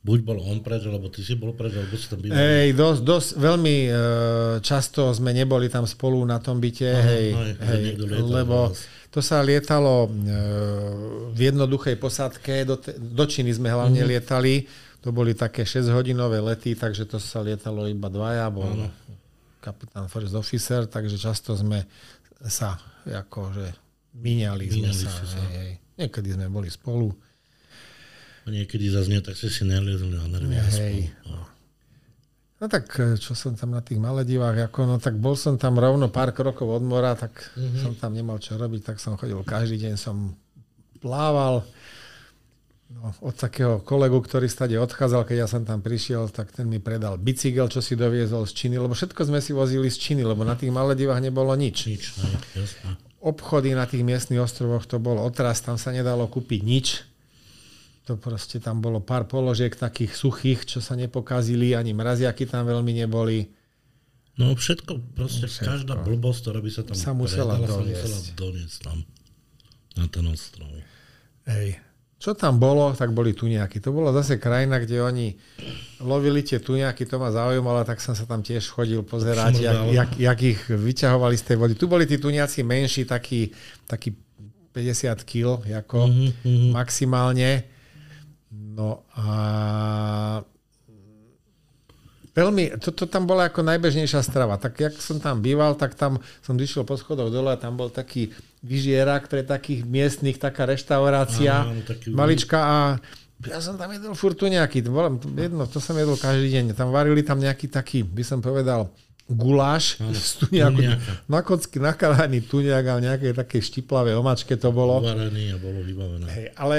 buď bol on preč, alebo ty si bol preč, alebo si tam býval. Hej, dosť, dosť, veľmi e, často sme neboli tam spolu na tom byte, Aha, hej, že hej, niekto lietal lebo to sa lietalo e, v jednoduchej posádke, do, te- do Číny sme hlavne lietali, to boli také 6-hodinové lety, takže to sa lietalo iba dvaja, bol kapitán first officer, takže často sme sa akože míňali sme sa, sa. hej, hej. Niekedy sme boli spolu. Niekedy zase nie, tak ste si neliezli na nervy. Hej. No. No tak, e, čo som tam na tých Maledivách, ako, no tak bol som tam rovno pár krokov od mora, tak mm-hmm. som tam nemal čo robiť, tak som chodil každý deň, som plával. No, od takého kolegu, ktorý stade odchádzal, keď ja som tam prišiel, tak ten mi predal bicykel, čo si doviezol z Číny, lebo všetko sme si vozili z Číny, lebo na tých Maledivách nebolo nič. Nič, hej, jasné. Obchody na tých miestnych ostrovoch, to bol otras, tam sa nedalo kúpiť nič. To proste tam bolo pár položiek takých suchých, čo sa nepokazili, ani mraziaky tam veľmi neboli. No všetko, proste každá blbosť, ktorá by sa tam Sa musela predala, sa doniesť. musela doniesť tam na ten ostrov. Hej. Čo tam bolo, tak boli tuňáky. To bola zase krajina, kde oni lovili tie tuňáky, to ma zaujímalo, tak som sa tam tiež chodil pozerať, jak, jak, jak ich vyťahovali z tej vody. Tu boli tí tuňáci menší, taký, taký 50 kg, ako Mhm, maximálne. No a veľmi, to, to tam bola ako najbežnejšia strava. Tak jak som tam býval, tak tam som išiel po schodoch dole a tam bol taký vyžierak pre takých miestnych, taká reštaurácia, Áno, taký- malička a ja som tam jedol furt tu nejaký, to, bolo, jedno, to som jedol každý deň. Tam varili tam nejaký taký, by som povedal, guláš z tuňaku, tuňáka. na kocky nakalaný tuňak a v nejakej takej štiplavé omačke to bolo. Uvarený a bolo vybavené. Hej, ale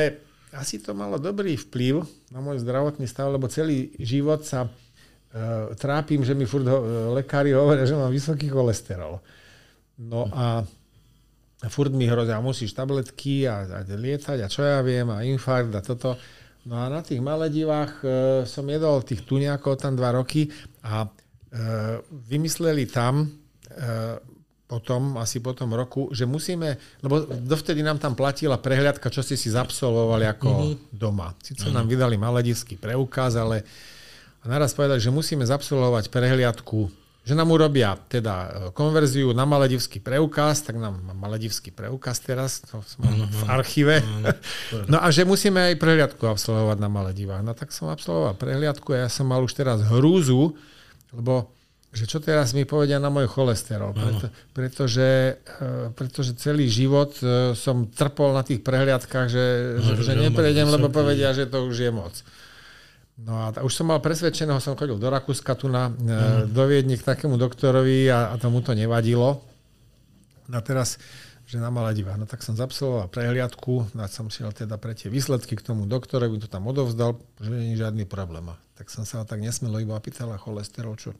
asi to malo dobrý vplyv na môj zdravotný stav, lebo celý život sa uh, trápim, že mi furt ho, e, lekári hovoria, že mám vysoký cholesterol. No a furt mi hrozia, musíš tabletky a, a lietať a čo ja viem a infarkt a toto. No a na tých Maledivách uh, som jedol tých tuňákov tam dva roky a uh, vymysleli tam uh, potom, asi po tom roku, že musíme, lebo dovtedy nám tam platila prehliadka, čo ste si zapsolvovali ako mm-hmm. doma. Sice nám vydali maledivský preukaz, ale a naraz povedali, že musíme zapsolovať prehliadku, že nám urobia teda e, konverziu na maledivský preukaz, tak nám má maledivský preukaz teraz, to som mám v archíve. No a že musíme aj prehliadku absolvovať na Maledivách. No tak som absolvoval prehliadku a ja som mal už teraz hrúzu, lebo že čo teraz mi povedia na môj cholesterol. Preto, pretože, e, pretože celý život e, som trpol na tých prehliadkách, že, No, že, neprejdem, lebo povedia, že to už je moc. No a už som mal presvedčeného, som chodil do Rakúska tu na, uh do Viedne k takému doktorovi a, a tomu to nevadilo. No a teraz, že na Maledivách. No tak som zapsoloval prehliadku, no a som šiel teda pre tie výsledky k tomu doktorovi, to tam odovzdal, že nie je žiadny problém. A Tak som sa ho tak nesmelo iba pýtal a cholesterol, čo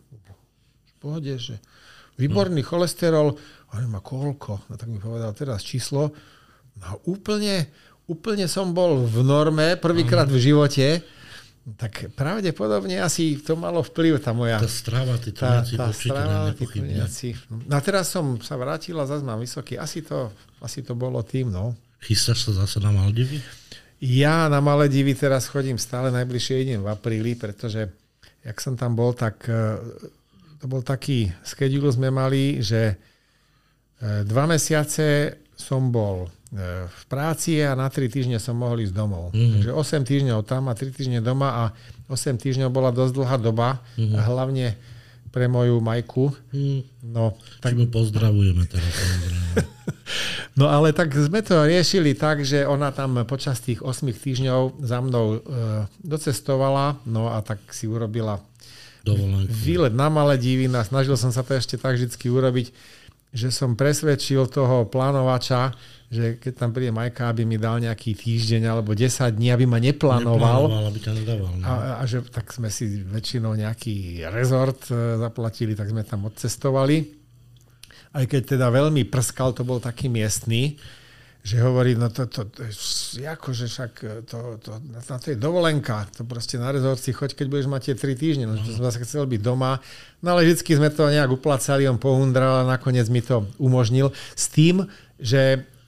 pohode, že výborný cholesterol, a hovorím, a koľko? No tak mi povedal teraz číslo, No úplne, úplne som bol v norme, prvýkrát v živote, tak pravdepodobne asi to malo vplyv, tá moja... Tá strava, tí tá strava, tí. No a teraz som sa vrátil a zase mám vysoký. Asi to, asi to bolo tým, no. Chystáš sa zase na Maldivy? Ja na Maledivy teraz chodím stále, najbližšie idem v apríli, pretože jak som tam bol, tak e, to bol taký schedule sme mali, že e, dva mesiace som bol e, v práci a na tri týždne som mohol ísť domov. Mm-hmm. Takže 8 týždňov tam a 3 týždne doma a 8 týždňov bola dosť dlhá doba, mm-hmm. a hlavne pre moju majku. Hm, No, tak my pozdravujeme teraz. samozrejme. No ale tak sme to riešili tak, že ona tam počas tých 8 týždňov za mnou e, docestovala, no a tak si urobila Dovolenku. výlet na malé diviny a snažil som sa to ešte tak vždy urobiť, že som presvedčil toho plánovača, že keď tam príde Majka, aby mi dal nejaký týždeň alebo 10 dní, aby ma neplánoval. Neplánoval, aby ťa nedával. No. A, a že tak sme si väčšinou nejaký rezort e, zaplatili, tak sme tam odcestovali. Aj keď teda veľmi prskal, to bol taký miestný, že hovorí, no to, to, to akože však to, to, na, to je dovolenka, to proste na rezort si choď, keď budeš mať tie tri týždne, no to som zase chcel byť doma, no ale vždycky sme to nejak uplacali, on pohundral a nakoniec mi to umožnil s tým, že e,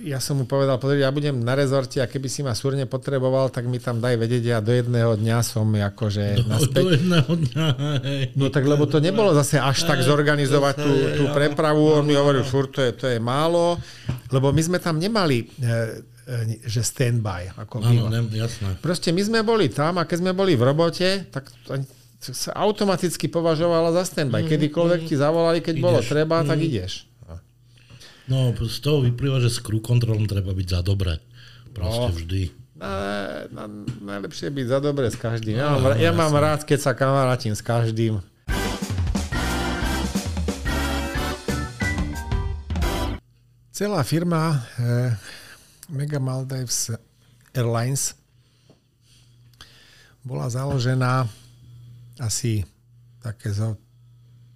ja som mu povedal, pozri, ja budem na rezorte a keby si ma súrne potreboval, tak mi tam daj vedieť a do jedného dňa som akože Do, naspäť. do jedného dňa. hej. No tak lebo to nebolo zase až tak zorganizovať tú, tú prepravu. On mi hovoril, furt to je, to je málo, lebo my sme tam nemali, e, e, že stand-by. Ako Áno, ne, jasné. Proste my sme boli tam a keď sme boli v robote, tak sa automaticky považovala za stand-by. Kedykoľvek ti zavolali, keď bolo Ideš. treba, tak ideš. No, z toho vyplýva, že s crew kontrolom treba byť za dobre. Proste No. vždy. Na, na, najlepšie byť za dobre s každým. Ja, No, mám, ja mám rád, keď sa kamarátim s každým. Celá firma eh, Mega Maldives Airlines bola založená asi také zo,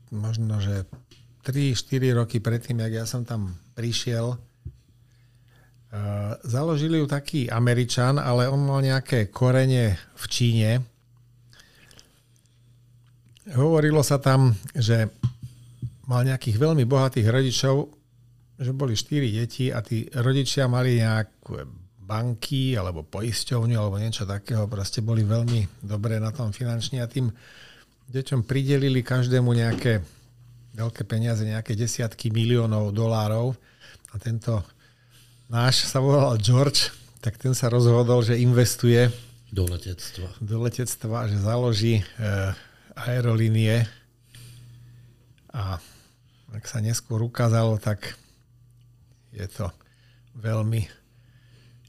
možno, že 3-4 roky predtým, jak ja som tam prišiel. Uh, založili ju taký Američan, ale on mal nejaké korene v Číne. Hovorilo sa tam, že mal nejakých veľmi bohatých rodičov, že boli štyri deti a tí rodičia mali nejaké banky alebo poisťovňu alebo niečo takého. Proste boli veľmi dobré na tom finančne a tým deťom pridelili každému nejaké veľké peniaze, nejaké desiatky miliónov dolárov a tento náš sa volal George, tak ten sa rozhodol, že investuje Do letectva. do letectva, že založí e, aerolínie a ak sa neskôr ukázalo, tak je to veľmi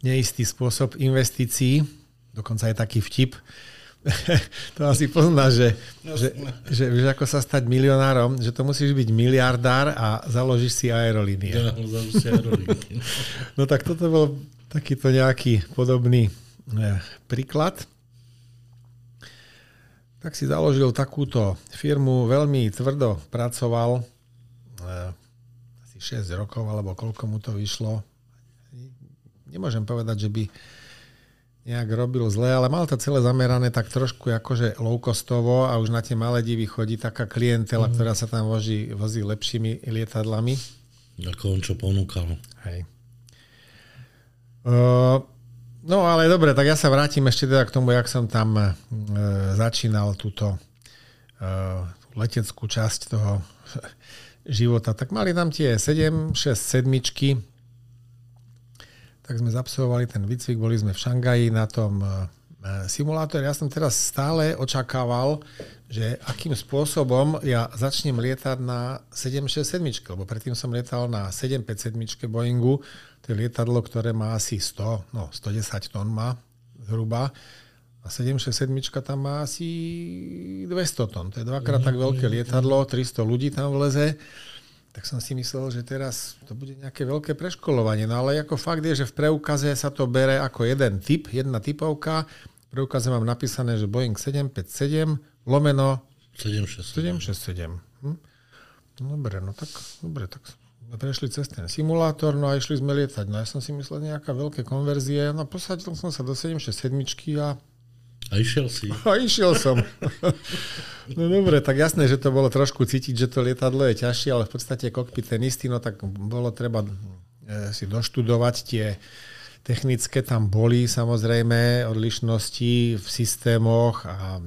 neistý spôsob investícií. Dokonca je taký vtip, to asi poznáš, že, že, že vieš, ako sa stať milionárom, že to musíš byť miliardár a založíš si aerolínie. Ja, si aerolinky. No tak toto bol takýto nejaký podobný eh, príklad. Tak si založil takúto firmu, veľmi tvrdo pracoval, eh, asi 6 rokov, alebo koľko mu to vyšlo. Nemôžem povedať, že by nejak robil zle, ale mal to celé zamerané tak trošku akože low-costovo a už na tie malé divy chodí taká klientela, mm. ktorá sa tam vozí, vozí lepšími lietadlami. Ako on čo ponúkal. Hej. Uh, no ale dobre, tak ja sa vrátim ešte teda k tomu, jak som tam uh, začínal túto uh, leteckú časť toho života. Tak mali tam tie 7, 6, 7, tak sme zabsolvovali ten výcvik, boli sme v Šangaji na tom uh, simulátore. Ja som teraz stále očakával, že akým spôsobom ja začnem lietať na 767, lebo predtým som lietal na 757 Boeingu, to je lietadlo, ktoré má asi 100, no 110 tón má zhruba. A 767 tam má asi 200 tón. To je dvakrát tak veľké lietadlo, 300 ľudí tam vleze. Tak som si myslel, že teraz to bude nejaké veľké preškolovanie. No ale ako fakt je, že v preukaze sa to bere ako jeden typ, jedna typovka. V preukaze mám napísané, že Boeing 757 lomeno 7, 6, 767. Hm? No, dobre, no tak, dobre, tak prešli cez ten simulátor, no a išli sme lietať. No ja som si myslel nejaká veľké konverzie, no posadil som sa do 767 a a išiel si. A išiel som. No dobre, tak jasné, že to bolo trošku cítiť, že to lietadlo je ťažšie, ale v podstate kokpit ten istý, no tak bolo treba e, si doštudovať tie technické tam boli samozrejme odlišnosti v systémoch a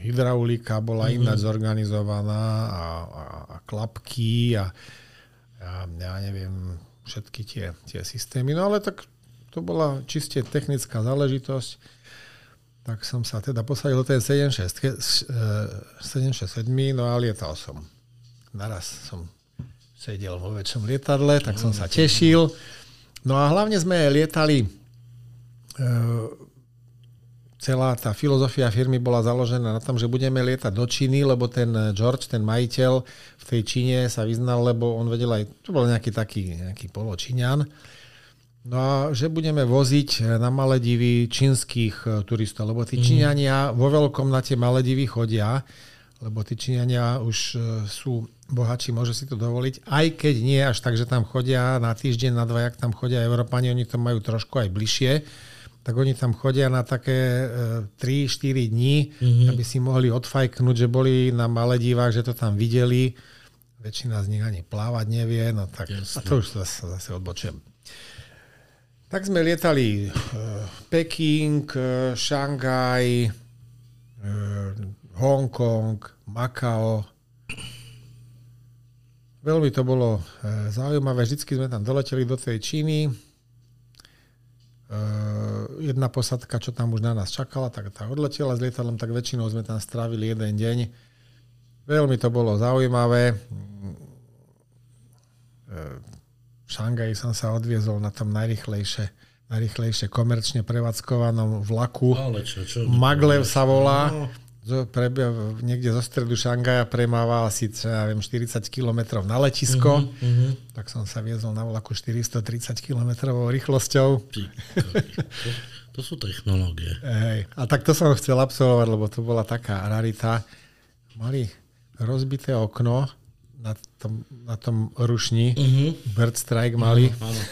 hydraulika bola mm-hmm. ináč zorganizovaná a, a, a klapky a, a ja neviem, všetky tie, tie systémy. No ale tak to bola čiste technická záležitosť tak som sa teda posadil do tej 767, no a lietal som. Naraz som sedel vo väčšom lietadle, tak som sa tešil. No a hlavne sme lietali, e, celá tá filozofia firmy bola založená na tom, že budeme lietať do Číny, lebo ten George, ten majiteľ v tej Číne sa vyznal, lebo on vedel aj, to bol nejaký taký nejaký poločíňan, No a že budeme voziť na Maledivy čínskych e, turistov, lebo tí mhm. Číňania vo veľkom na tie Maledivy chodia, lebo tí Číňania už e, sú bohači, môže si to dovoliť, aj keď nie až tak, že tam chodia na týždeň, na dva, jak tam chodia Európani, oni to majú trošku aj bližšie, tak oni tam chodia na také 3-4 dní, mm-hmm. aby si mohli odfajknúť, že boli na Maledivách, že to tam videli. Väčšina z nich ani plávať nevie, no tak Jasne. a to už zase, zase odbočujem. Tak sme lietali uh, Peking, uh, Šangaj, uh, Hongkong, Makao. Veľmi to bolo zaujímavé. Vždycky sme tam doleteli do tej Číny. Jedna posadka, čo tam už na nás čakala, tak tá odletela s lietadlom, tak väčšinou sme tam strávili jeden deň. Veľmi to bolo zaujímavé. Šangaji som sa odviezol na tom najrychlejšie, najrychlejšie komerčne prevádzkovanom vlaku. Ale čo, čo, Maglev sa volá. No. Pre, niekde zo stredu Šangaja premával asi ja viem, 40 km na letisko, uh-huh, uh-huh. tak som sa viezol na vlaku 430 km rýchlosťou. to, to sú technológie. Hej. A tak to som chcel absolvovať, lebo to bola taká rarita. Mali rozbité okno, na tom, na tom rušni. Uh-huh. Bird Strike mali. Uh-huh, áno.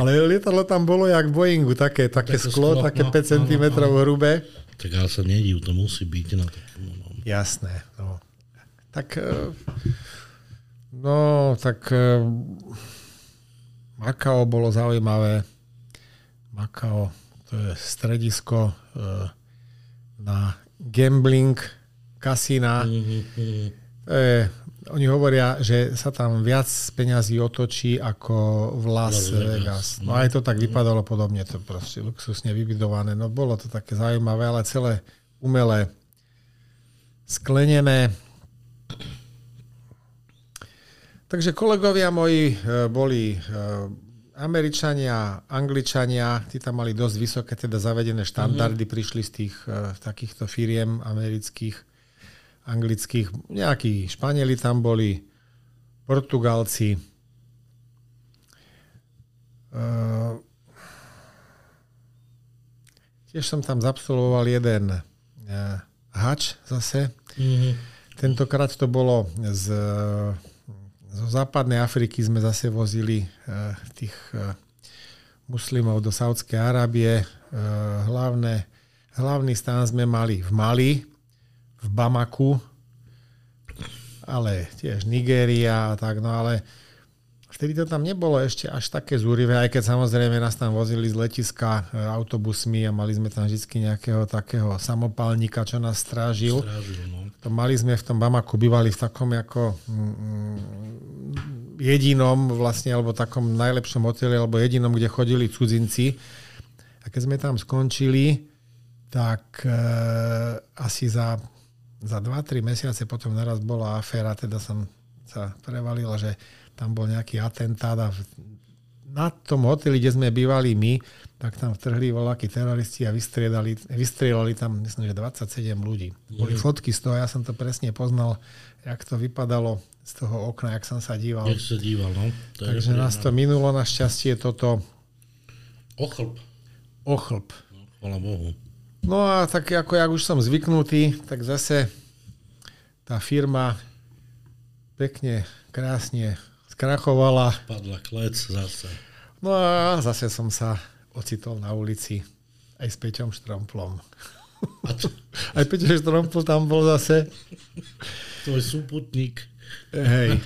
ale lietadlo tam bolo jak v Boeingu, také, také, také sklo, sklo, také no, 5 cm hrubé. Tak ale sa nediv, to musí byť na takom. No. Jasné. No. Tak, e, no, tak e, Makao bolo zaujímavé. Makao, to je stredisko e, na gambling, kasína. Mm-hmm E, oni hovoria, že sa tam viac peňazí otočí ako v Las Vegas. No aj to tak vypadalo podobne, to proste luxusne vybudované. No bolo to také zaujímavé, ale celé umelé, sklenené. Takže kolegovia moji e, boli e, Američania, Angličania, tí tam mali dosť vysoké teda zavedené štandardy, mm-hmm. prišli z tých takýchto firiem amerických anglických, nejakí Španieli tam boli, Portugalci. Uh, tiež som tam zabsolvoval jeden uh, hač zase. Mm-hmm. Tentokrát to bolo z, zo západnej Afriky sme zase vozili uh, tých uh, muslimov do Saudskej Arábie. Uh, hlavné, hlavný stán sme mali v Mali, v Bamaku, ale tiež Nigéria a tak, no ale vtedy to tam nebolo ešte až také zúrivé, aj keď samozrejme nás tam vozili z letiska e, autobusmi a mali sme tam vždy nejakého takého samopálnika, čo nás strážil. strážil no. To mali sme v tom Bamaku, bývali v takom ako mm, jedinom vlastne, alebo takom najlepšom hoteli, alebo jedinom, kde chodili cudzinci. A keď sme tam skončili, tak e, asi za za 2-3 mesiace potom naraz bola aféra, teda som sa prevalila, že tam bol nejaký atentát a na tom hoteli, kde sme bývali my, tak tam vtrhli voľakí teroristi a vystriedali, vystrielali tam, myslím, že 27 ľudí. Boli mm. fotky z toho, ja som to presne poznal, jak to vypadalo z toho okna, jak som sa díval. Jak sa díval, no. To Takže nás to minulo, našťastie toto... Ochlb. Ochlb. No, chvala Bohu. No a tak ako ja už som zvyknutý, tak zase tá firma pekne krásne skrachovala. Padla klec zase. No a zase som sa ocitol na ulici aj s Peťom Štromplom. A to, Aj Peťo Štrompl tam bol zase. tvoj súputník. Hej.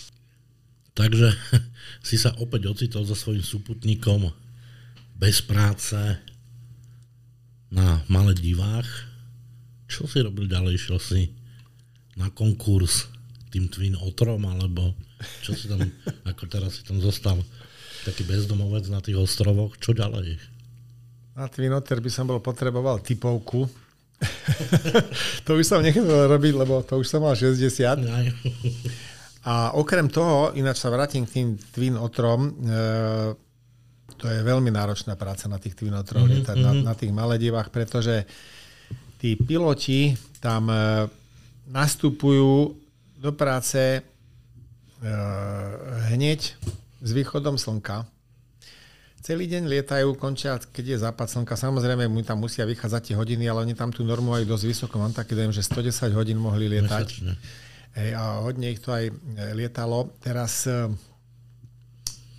Takže si sa opäť ocitol so svojím súputníkom bez práce na Maledivách. Čo si robil ďalej? Šiel si na konkurs tým Twin Otrom, alebo čo si tam, ako teraz si tam zostal taký bezdomovec na tých ostrovoch, čo ďalej? Na Twin Otter by som bol potreboval typovku. to už som nechcel robiť, lebo to už som mal 60. Aj. A okrem toho, ináč sa vrátim k tým Twin Otrom, e, to je veľmi náročná práca na tých Twin Otroch, mm-hmm. na, na tých Maledivách, pretože tí piloti tam e, nastupujú do práce e, hneď s východom slnka. Celý deň lietajú, končia, keď je západ slnka. Samozrejme, mu tam musia vychádzať tie hodiny, ale oni tam tú normu majú dosť vysoko. Mám taký dojem, že 110 hodín mohli lietať. Mesačne. Hej, a hodne ich to aj lietalo. Teraz e,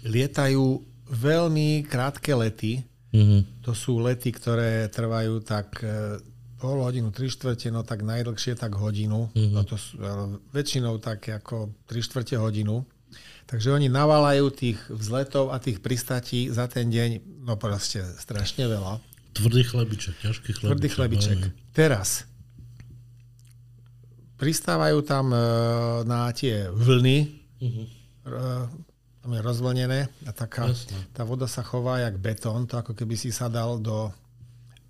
lietajú veľmi krátke lety. Mhm. To sú lety, ktoré trvajú tak e, pol hodinu, tri štvrte, no tak najdlhšie tak hodinu. Mhm. No to sú, ale väčšinou tak ako tri štvrte hodinu. Takže oni navalajú tých vzletov a tých pristatí za ten deň, no proste strašne veľa. Tvrdý chlebiček, ťažký chlebiček. Tvrdý chlebiček. veľmi. Teraz pristávajú tam e, na tie vlny, e, tam je rozvlnené a taká, tá voda sa chová jak betón, to ako keby si sa dal do,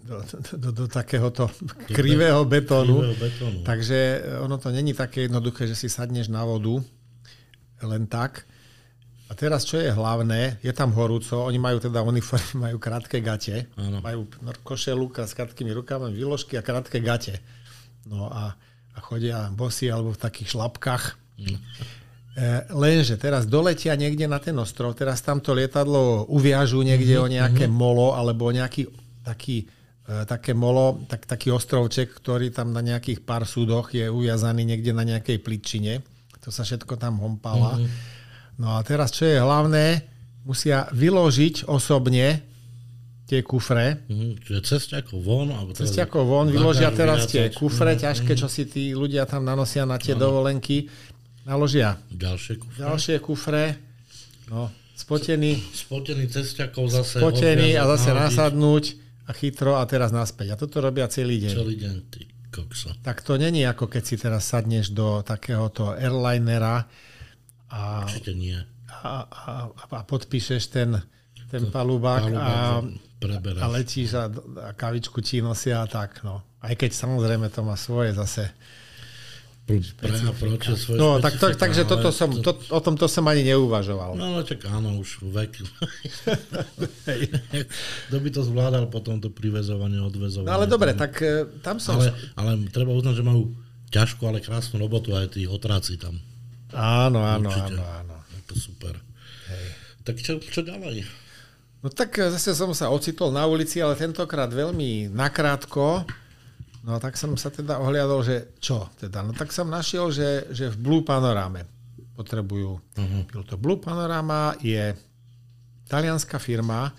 do, do, do takéhoto krivého betónu. Krivého betónu. Takže ono to není také jednoduché, že si sadneš na vodu len tak. A teraz, čo je hlavné, je tam horúco, oni majú teda uniformy, majú krátke gate, Áno. majú košelu s krátkými rukami, výložky a krátke gate. No a, a chodia bosy alebo v takých šlapkách. Mm. E, lenže teraz doletia niekde na ten ostrov, teraz tamto lietadlo uviažú niekde o nejaké molo alebo o nejaký taký, e, také molo, tak, taký ostrovček, ktorý tam na nejakých pár súdoch je uviazaný niekde na nejakej pličine. To sa všetko tam hompala. No a teraz, čo je hlavné, musia vyložiť osobne tie kufre. Mhm, čiže cesťako von. Alebo teraz von vyložia teraz tie kufre Mhm, ťažké, čo si tí ľudia tam nanosia na tie dovolenky. Naložia Ďalšie kufre. ďalšie kufre, no, spotený, Spotený cesťakov zase. spotený a zase nahodiť. nasadnúť a chytro a teraz naspäť. A toto robia celý deň. Celý deň, ty kokso. Tak to není ako keď si teraz sadneš do takéhoto airlinera a, Určite nie. a, a, a podpíšeš ten, ten palubák a, Palubák, že preberáš. a letíš a, a kavičku ti nosia a tak. No. Aj keď samozrejme to má svoje zase. Pre a proti svoje No, tak, tak, takže ale toto som, to, o tomto som ani neuvažoval. No ale čak áno, už vek. Kto by to zvládal potom to privezovanie, odvezovanie. No ale dobre, tak e, tam som... Ale, ale treba uznať, že majú ťažkú, ale krásnu robotu aj tí otráci tam. Áno, áno, Určite. áno, áno. Je to super. Tak čo, čo ďalej? No tak e, zase som sa ocitol na ulici, ale tentokrát veľmi nakrátko. No a tak som sa teda ohliadol, že čo teda? No tak som našiel, že, že v Blue Panorame potrebujú uh-huh. to. Blue Panorama je talianská firma,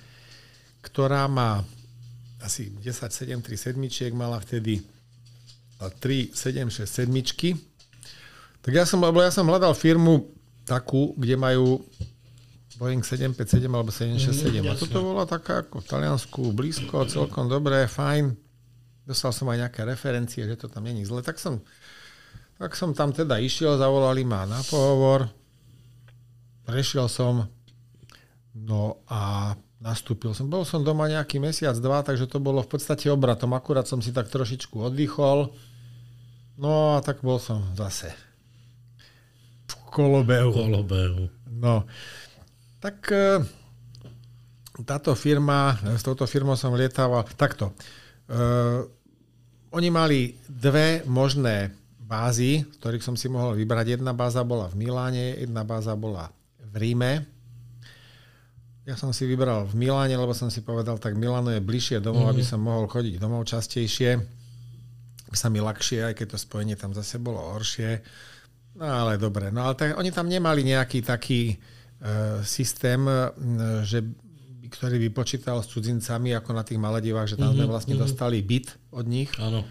ktorá má asi 10, 7, 3 sedmičiek, mala vtedy 3, 7, 6 sedmičky. Tak ja som, lebo ja som hľadal firmu takú, kde majú Boeing 757 alebo 767. Mm, a toto bola taká ako v Taliansku blízko, celkom dobré, fajn. Dostal som aj nejaké referencie, že to tam není zle. Tak som, tak som tam teda išiel, zavolali ma na pohovor. Prešiel som, no a nastúpil som. Bol som doma nejaký mesiac, dva, takže to bolo v podstate obratom. Akurát som si tak trošičku oddychol. No a tak bol som zase v kolobehu. Kolobehu. No, tak e, táto firma, s touto firmou som lietával takto. E, oni mali dve možné bázy, z ktorých som si mohol vybrať. Jedna báza bola v Miláne, jedna báza bola v Ríme. Ja som si vybral v Miláne, lebo som si povedal, tak Milano je bližšie domov, mm-hmm. aby som mohol chodiť domov častejšie. Sa mi ľahšie, aj keď to spojenie tam zase bolo horšie. No ale dobre, no ale tak, oni tam nemali nejaký taký e, systém, e, že, ktorý by počítal s cudzincami, ako na tých Maledivách, že tam mm-hmm, sme vlastne mm-hmm. dostali byt od nich. Áno.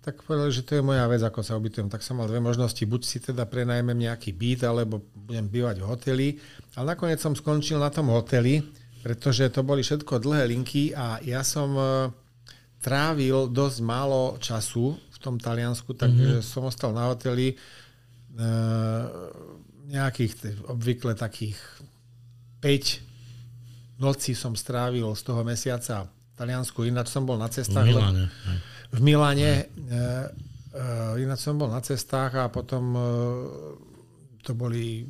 Tak povedali, že to je moja vec, ako sa ubytujem. Tak som mal dve možnosti, buď si teda prenajmem nejaký byt, alebo budem bývať v hoteli. Ale nakoniec som skončil na tom hoteli, pretože to boli všetko dlhé linky a ja som e, trávil dosť málo času v tom Taliansku, takže mm-hmm. som ostal na hoteli e, nejakých obvykle takých 5 nocí som strávil z toho mesiaca v Taliansku, ináč som bol na cestách. V Miláne. V Miláne. E, e, ináč som bol na cestách a potom e, to boli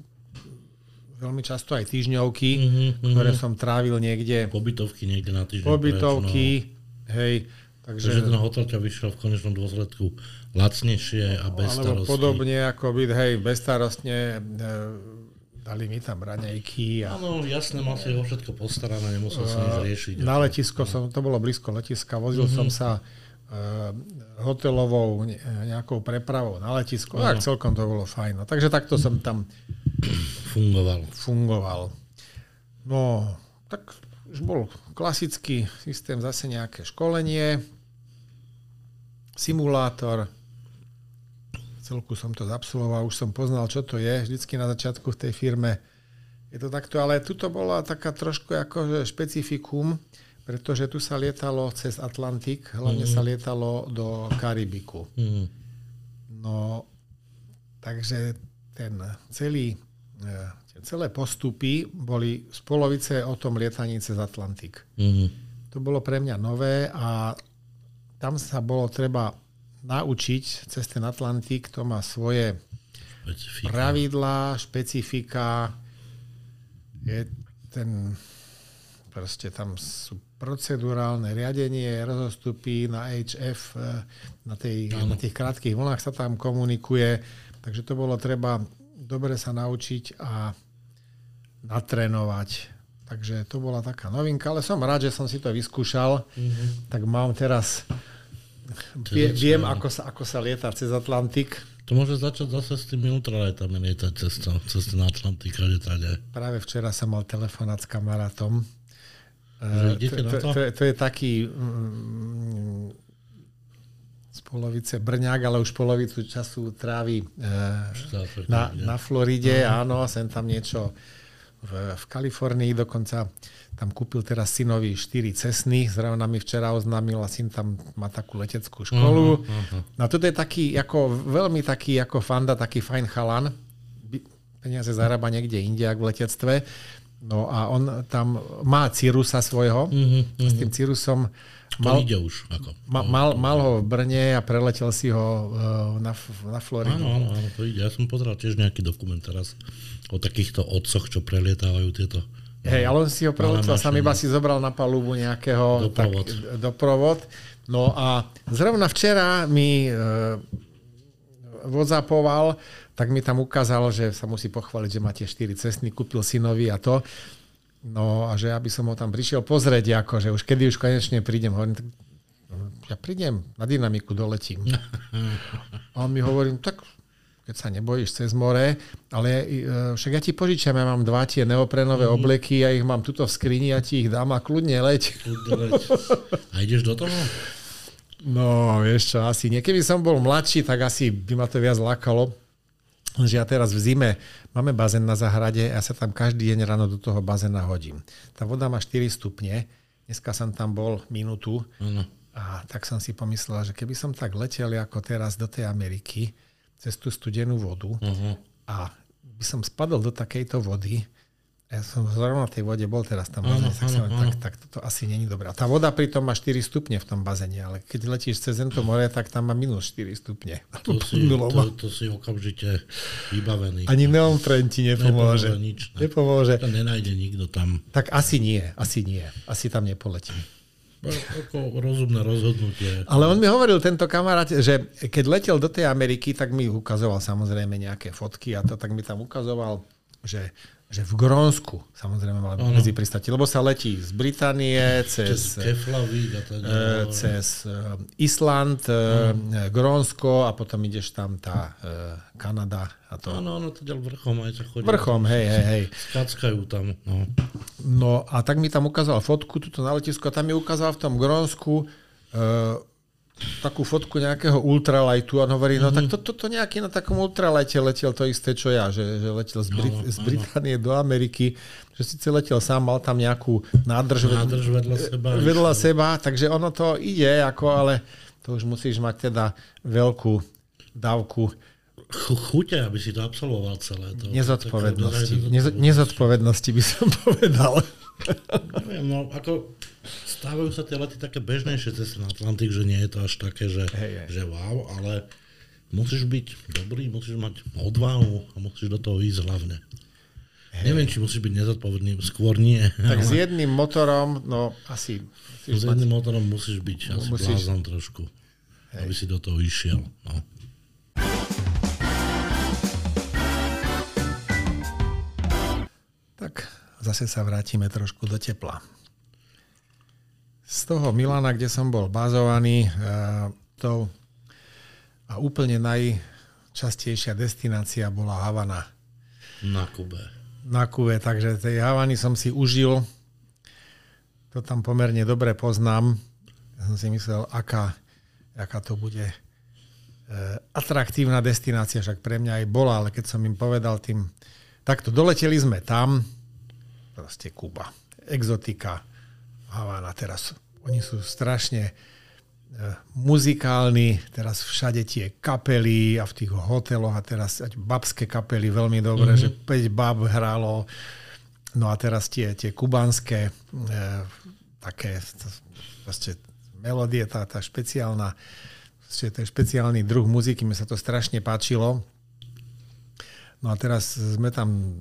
veľmi často aj týždňovky, mm-hmm, ktoré som trávil niekde. Pobytovky niekde na týždeň. Pobytovky, preč, no. hej. Takže, takže ten hotel ťa vyšiel v konečnom dôsledku lacnejšie a bezstarostne. Alebo podobne ako byť, hej, bezstarostne, e, dali mi tam raňajky. A... Áno, jasné, mal si ho všetko postarané, nemusel sa nič riešiť. Na letisko som, to bolo blízko letiska, vozil mm-hmm. som sa uh, hotelovou nejakou prepravou na letisko, tak celkom to bolo fajn. No, takže takto som tam fungoval. fungoval. No, tak už bol klasický systém, zase nejaké školenie, simulátor, celku som to zapsoloval, už som poznal, čo to je, vždycky na začiatku v tej firme je to takto, ale tu to bola taká trošku ako špecifikum, pretože tu sa lietalo cez Atlantik, hlavne mm. sa lietalo do Karibiku. Mm. No, takže ten celý E, celé postupy boli z polovice o tom lietaní cez Atlantik. Mm-hmm. To bolo pre mňa nové a tam sa bolo treba naučiť cez ten Atlantik, to má svoje špecifika. pravidlá, špecifika, je ten, proste tam sú procedurálne riadenie, rozostupy na HF, e, na, tej, na tých krátkých vlnách sa tam komunikuje, takže to bolo treba dobre sa naučiť a natrénovať. Takže to bola taká novinka, ale som rád, že som si to vyskúšal. Mm-hmm. Tak mám teraz... Vie, viem, ako sa, ako sa lieta cez Atlantik. To môže začať zase s tými ultraletami lietať cez, to, cez ten Atlantik. Tade. Práve včera som mal telefonát s kamarátom. To, to, to, to, to je taký mm, z polovice Brňák, ale už polovicu času trávi e, na, na Floride, uh-huh. áno, sem tam niečo v, v Kalifornii, dokonca tam kúpil teraz synovi 4 cestny, zrovna mi včera oznámil a syn tam má takú leteckú školu. Uh-huh, uh-huh. No toto je taký, ako, veľmi taký, ako fanda, taký fajn chalan, peniaze zarába niekde inde, v letectve. No a on tam má Cirusa svojho, uh-huh. s tým Cirusom Mal, ide už. Ako. Ma, mal, mal ho v Brne a preletel si ho uh, na, na Floridu. Áno, áno, áno, to ide. Ja som pozeral tiež nejaký dokument teraz o takýchto otcoch, čo prelietávajú tieto Hej, ale on si ho preletel, sám iba si zobral na palubu nejakého doprovod. Tak, doprovod. No a zrovna včera mi e, whatsappoval, tak mi tam ukázal, že sa musí pochváliť, že máte 4 cestny, kúpil synovi a to. No a že aby som ho tam prišiel pozrieť, ako, že už kedy už konečne prídem. Hovorím, tak ja prídem, na dynamiku doletím. A on mi hovorí, no tak keď sa nebojíš cez more, ale e, však ja ti požičiam, ja mám dva tie neoprenové mm. obleky, ja ich mám tuto v skrini, ja ti ich dám a kľudne leď. A ideš do toho? No, vieš čo, asi nie. Keby som bol mladší, tak asi by ma to viac lákalo že ja teraz v zime máme bazén na zahrade a ja sa tam každý deň ráno do toho bazéna hodím. Tá voda má 4 stupne, dneska som tam bol minútu ano. a tak som si pomyslel, že keby som tak letel ako teraz do tej Ameriky, cez tú studenú vodu uh-huh. a by som spadol do takejto vody, ja som zrovna na tej vode bol teraz tam, áno, tak, áno, áno. tak, tak toto asi není dobré. A tá voda pritom má 4 stupne v tom bazene, ale keď letíš cez tento more, tak tam má minus 4 stupne. To, si, to, to si okamžite vybavený. Ani neon ti nepomôže. Nepomôže nič. Ne. Nepomôže. To nenájde nikto tam. Tak asi nie, asi nie. Asi tam nepoletím. Ako rozumné rozhodnutie. Ale on mi hovoril, tento kamarát, že keď letel do tej Ameriky, tak mi ukazoval samozrejme nejaké fotky a to, tak mi tam ukazoval, že že v Grónsku samozrejme mala byť medzi pristáti, lebo sa letí z Británie cez, Cez Keflavík a ďalej. cez e, Island, e, Grónsko a potom ideš tam tá Kanada a to. Áno, áno, to ďal vrchom aj sa chodí. Vrchom, hej, hej, hej. Skackajú tam. No. No a tak mi tam ukázal fotku tuto na letisku a tam mi ukázal v tom Grónsku e, takú fotku nejakého ultralightu a hovorí, no tak toto to, to nejaký na takom ultralighte letel to isté, čo ja, že, že letel z, Brit- z Británie do Ameriky, že síce letel sám, mal tam nejakú nádrž, Nádrž vedľa seba. vedľa išiel. seba, takže ono to ide, ako, ale to už musíš mať teda veľkú dávku Ch- Chute, aby si to absolvoval celé. To, nezodpovednosti. Také- nezodpovednosti by som povedal. Neviem, no ako stávajú sa tie lety také bežnejšie cez ten Atlantik, že nie je to až také, že, Hej, hej. že wow, ale musíš byť dobrý, musíš mať odvahu a musíš do toho ísť hlavne. Neviem, či musíš byť nezodpovedný, skôr nie. Tak s ale jedným motorom, no asi s mať jedným motorom musíš byť asi Musíš- blázon trošku, aby si do toho išiel. No. Zase sa vrátime trošku do tepla. Z toho Milana, kde som bol bazovaný, eh, to a úplne najčastejšia destinácia bola Havana Na Kube. na Kube, takže tej Havany som si užil. To tam pomerne dobre poznám. Ja som si myslel, aká, aká to bude e, atraktívna destinácia, však pre mňa aj bola, ale keď som im povedal tým, takto doleteli sme tam, proste Kuba, exotika, Havana teraz. Oni sú strašne e, muzikálni, teraz všade tie kapely a v tých hoteloch a teraz babské kapely veľmi dobre, mm-hmm. že 5 bab hralo. No a teraz tie, tie kubanské e, také proste melódie, tá, tá špeciálna, proste je špeciálny druh muziky, mi sa to strašne páčilo. No a teraz sme tam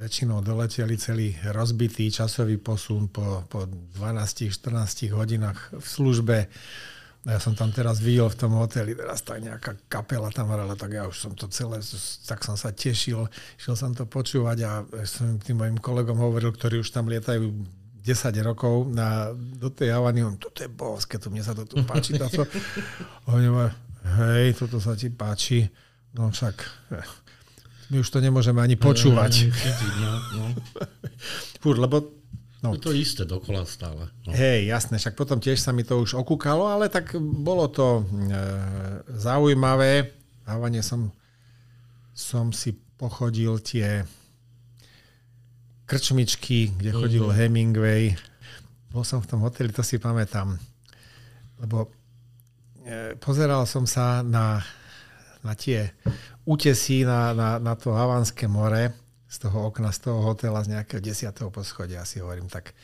väčšinou doleteli celý rozbitý časový posun po, po 12-14 hodinách v službe. Ja som tam teraz videl v tom hoteli, teraz tak nejaká kapela tam hrala, tak ja už som to celé, tak som sa tešil, šiel som to počúvať a som tým mojim kolegom hovoril, ktorí už tam lietajú 10 rokov na, do tej Havany, on, toto je boské, to mne sa to tu páči. Táto. Oni hej, toto sa ti páči. No však, eh, my už to nemôžeme ani počúvať. No, no. Fúr, lebo No. Je to isté dokola stále. No. Hej, jasné, však potom tiež sa mi to už okúkalo, ale tak bolo to e, zaujímavé. V Havane som, som si pochodil tie krčmičky, kde chodil Mhm. Hemingway. Bol som v tom hoteli, to si pamätám. Lebo e, pozeral som sa na, na tie útesy na, na, na to Havanské more z toho okna, z toho hotela, z nejakého desiatého poschodia. Si hovorím, tak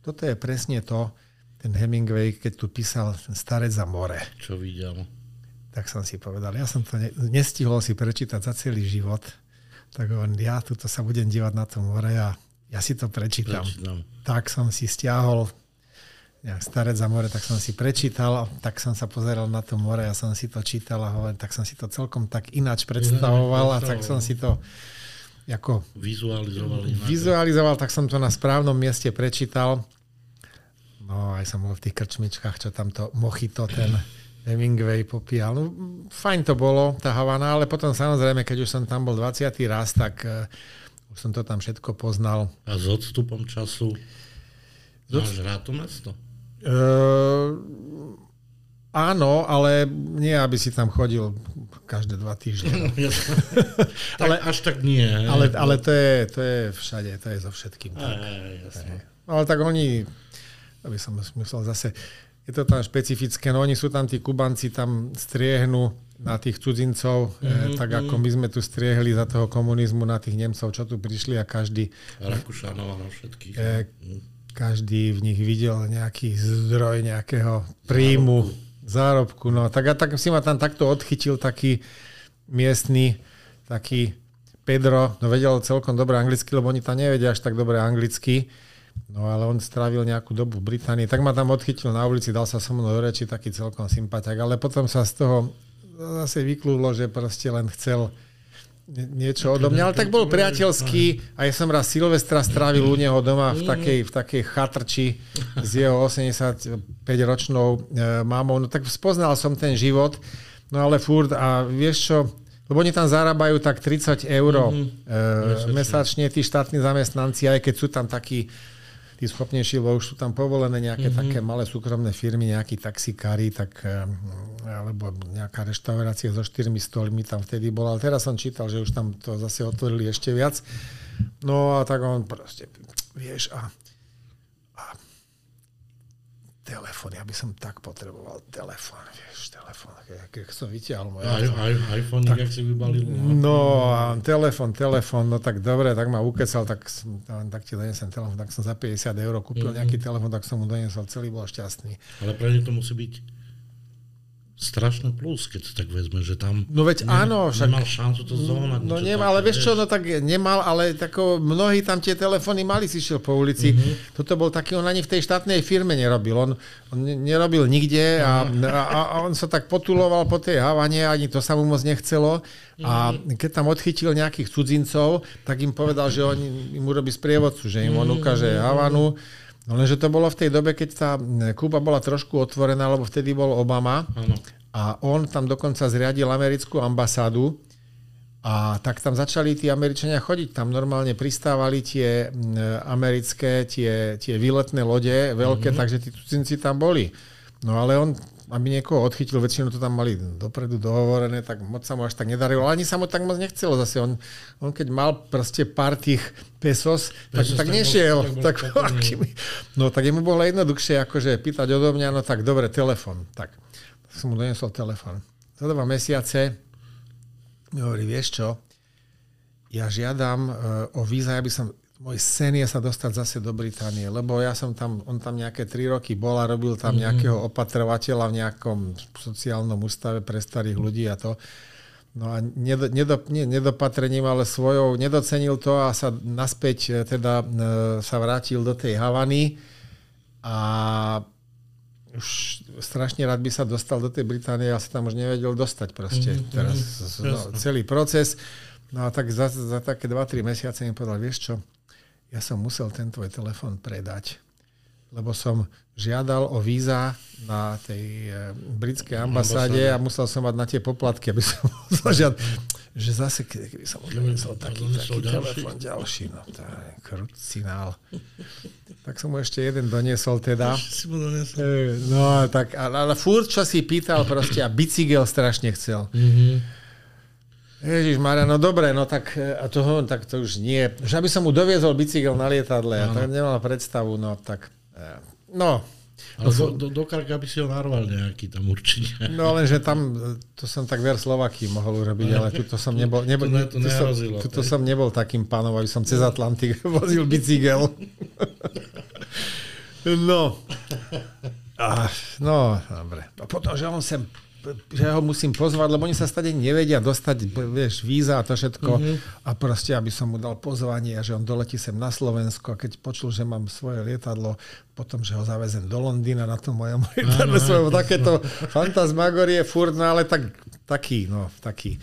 toto je presne to, ten Hemingway, keď tu písal ten Starec za more. Čo videl. Tak som si povedal, ja som to ne, nestihol si prečítať za celý život, tak hovorím, ja tuto sa budem dívať na to more a ja si to prečítam. Prečítam. Tak som si stiahol nejak Starec za more, tak som si prečítal, tak som sa pozeral na to more a som si to čítal a hovorím, tak som si to celkom tak ináč predstavoval a tak som si to ako Vizualizovali. na- vizualizoval, tak som to na správnom mieste prečítal. No aj som bol v tých krčmičkách, čo tam to mochito ten Hemingway popíjal. No, fajn to bolo, tá Havana, ale potom samozrejme, keď už som tam bol 20. raz, tak uh, už som to tam všetko poznal. A s odstupom času máš rád to mesto? Uh, áno, ale nie, aby si tam chodil každé dva týždne. tak ale, až tak nie. Ale, ale to, je, to je všade, to je so všetkým. Tak. Hej, jasné. No, ale tak oni, aby som myslel zase, je to tam špecifické, no oni sú tam, tí Kubanci tam striehnú na tých cudzincov, mm-hmm, e, tak ako my sme tu striehli za toho komunizmu na tých Nemcov, čo tu prišli a každý, Rakúšanov a všetkých. e, každý v nich videl nejaký zdroj nejakého príjmu, zárobku. No, tak, a tak si ma tam takto odchytil taký miestny, taký Pedro, no vedel celkom dobre anglicky, lebo oni tam nevedia až tak dobre anglicky. No ale on strávil nejakú dobu v Británii, tak ma tam odchytil na ulici, dal sa so mnou do reči, taký celkom sympatiak, ale potom sa z toho zase vyklúlo, že proste len chcel niečo odo mňa, ale tak bol priateľský a ja som raz Silvestra strávil u neho doma v takej, v takej chatrči s jeho 85-ročnou e, mamou. No tak spoznal som ten život, no ale furt a vieš čo, lebo oni tam zarábajú tak 30 eur mm-hmm. e, mesačne, tí štátni zamestnanci, aj keď sú tam takí tí schopnejší, lebo už sú tam povolené nejaké mm-hmm. také malé súkromné firmy, nejakí taxikári, tak, eh, alebo nejaká reštaurácia so štyrmi stolmi tam vtedy bola. Ale teraz som čítal, že už tam to zase otvorili ešte viac. No a tak on proste, vieš, a telefón, ja by som tak potreboval telefón, vieš, telefón, keď som vytiahol môj aj, aj, iPhone, tak, jak si vybalil. No, no a telefón, telefón, no tak dobre, tak ma ukecal, tak, tak ti donesem telefón, tak som za 50 eur kúpil mm-hmm. nejaký telefón, tak som mu donesol, celý bol šťastný. Ale pre to musí byť strašné plus, keď si tak vezme, že tam no veď ne, áno, však, nemal šancu to zohnať. No nemal, ale vieš čo, no tak nemal, ale tako, mnohí tam tie telefóny mali, si šiel po ulici. Mm-hmm. Toto bol taký, on ani v tej štátnej firme nerobil. On, on nerobil nikde a, a, a on sa tak potuloval po tej havane, ani to sa mu moc nechcelo. A mhm. keď tam odchytil nejakých cudzincov, tak im povedal, že on im urobí sprievodcu, že im on mhm. ukáže Havanu No lenže to bolo v tej dobe, keď tá Kuba bola trošku otvorená, lebo vtedy bol Obama. Ano. A on tam dokonca zriadil americkú ambasádu. A tak tam začali tí Američania chodiť. Tam normálne pristávali tie americké, tie, tie výletné lode, veľké, mm-hmm. takže tí cudzinci tam boli. No ale on aby niekoho odchytil, väčšinou to tam mali dopredu dohovorené, tak moc sa mu až tak nedarilo. Ani sa mu tak moc nechcelo zase. On, on keď mal proste pár tých pesos, tak, pesos, tak, tak nešiel. Bol, tak, bol tak, no tak jemu bolo jednoduchšie akože pýtať odo mňa, no tak dobre, telefon. Tak som mu donesol telefon. Za dva mesiace mi hovorí, vieš čo, ja žiadam uh, o víza, aby som môj sen je sa dostať zase do Británie, lebo ja som tam, on tam nejaké tri roky bol a robil tam mm-hmm. nejakého opatrovateľa v nejakom sociálnom ústave pre starých ľudí a to. No a nedo, nedo, nie, nedopatrením, ale svojou, nedocenil to a sa naspäť e, teda e, sa vrátil do tej Havany a už strašne rád by sa dostal do tej Británie a sa tam už nevedel dostať proste. Mm-hmm. Teraz no, celý proces. No a tak za, za také 2-3 mesiace mi povedal, vieš čo, ja som musel ten tvoj telefon predať, lebo som žiadal o víza na tej e, britskej ambasáde a musel som mať na tie poplatky, aby som zažiad, že zase keby som odnesol taký, taký telefon ďalší, no to je krucinál. Tak som mu ešte jeden doniesol teda. E, no tak, ale, ale furt čo si pýtal proste a bicykel strašne chcel. Mm-hmm. Ježiš Maria, no dobre, no tak, e, a to, tak to už nie. Že aby som mu doviezol bicykel na lietadle, a tak nemal predstavu, no tak, e, no. Ale do, do, do Karka by si ho narval nejaký tam určite. No lenže tam, to som tak ver Slovaky mohol urobiť, ale tuto som nebol, nebol to, ne, to som, tuto som nebol takým pánom, aby som cez Atlantik vozil bicykel. no. Ach, no, dobre. A potom, že on sem že ho musím pozvať, lebo oni sa stade nevedia dostať, vieš, víza a to všetko. Mm-hmm. A proste, aby som mu dal pozvanie a že on doletí sem na Slovensko a keď počul, že mám svoje lietadlo, potom, že ho zavezem do Londýna na tom mojom lietadle, no, no, takéto fantasmagorie furt, no ale tak, taký, no, taký.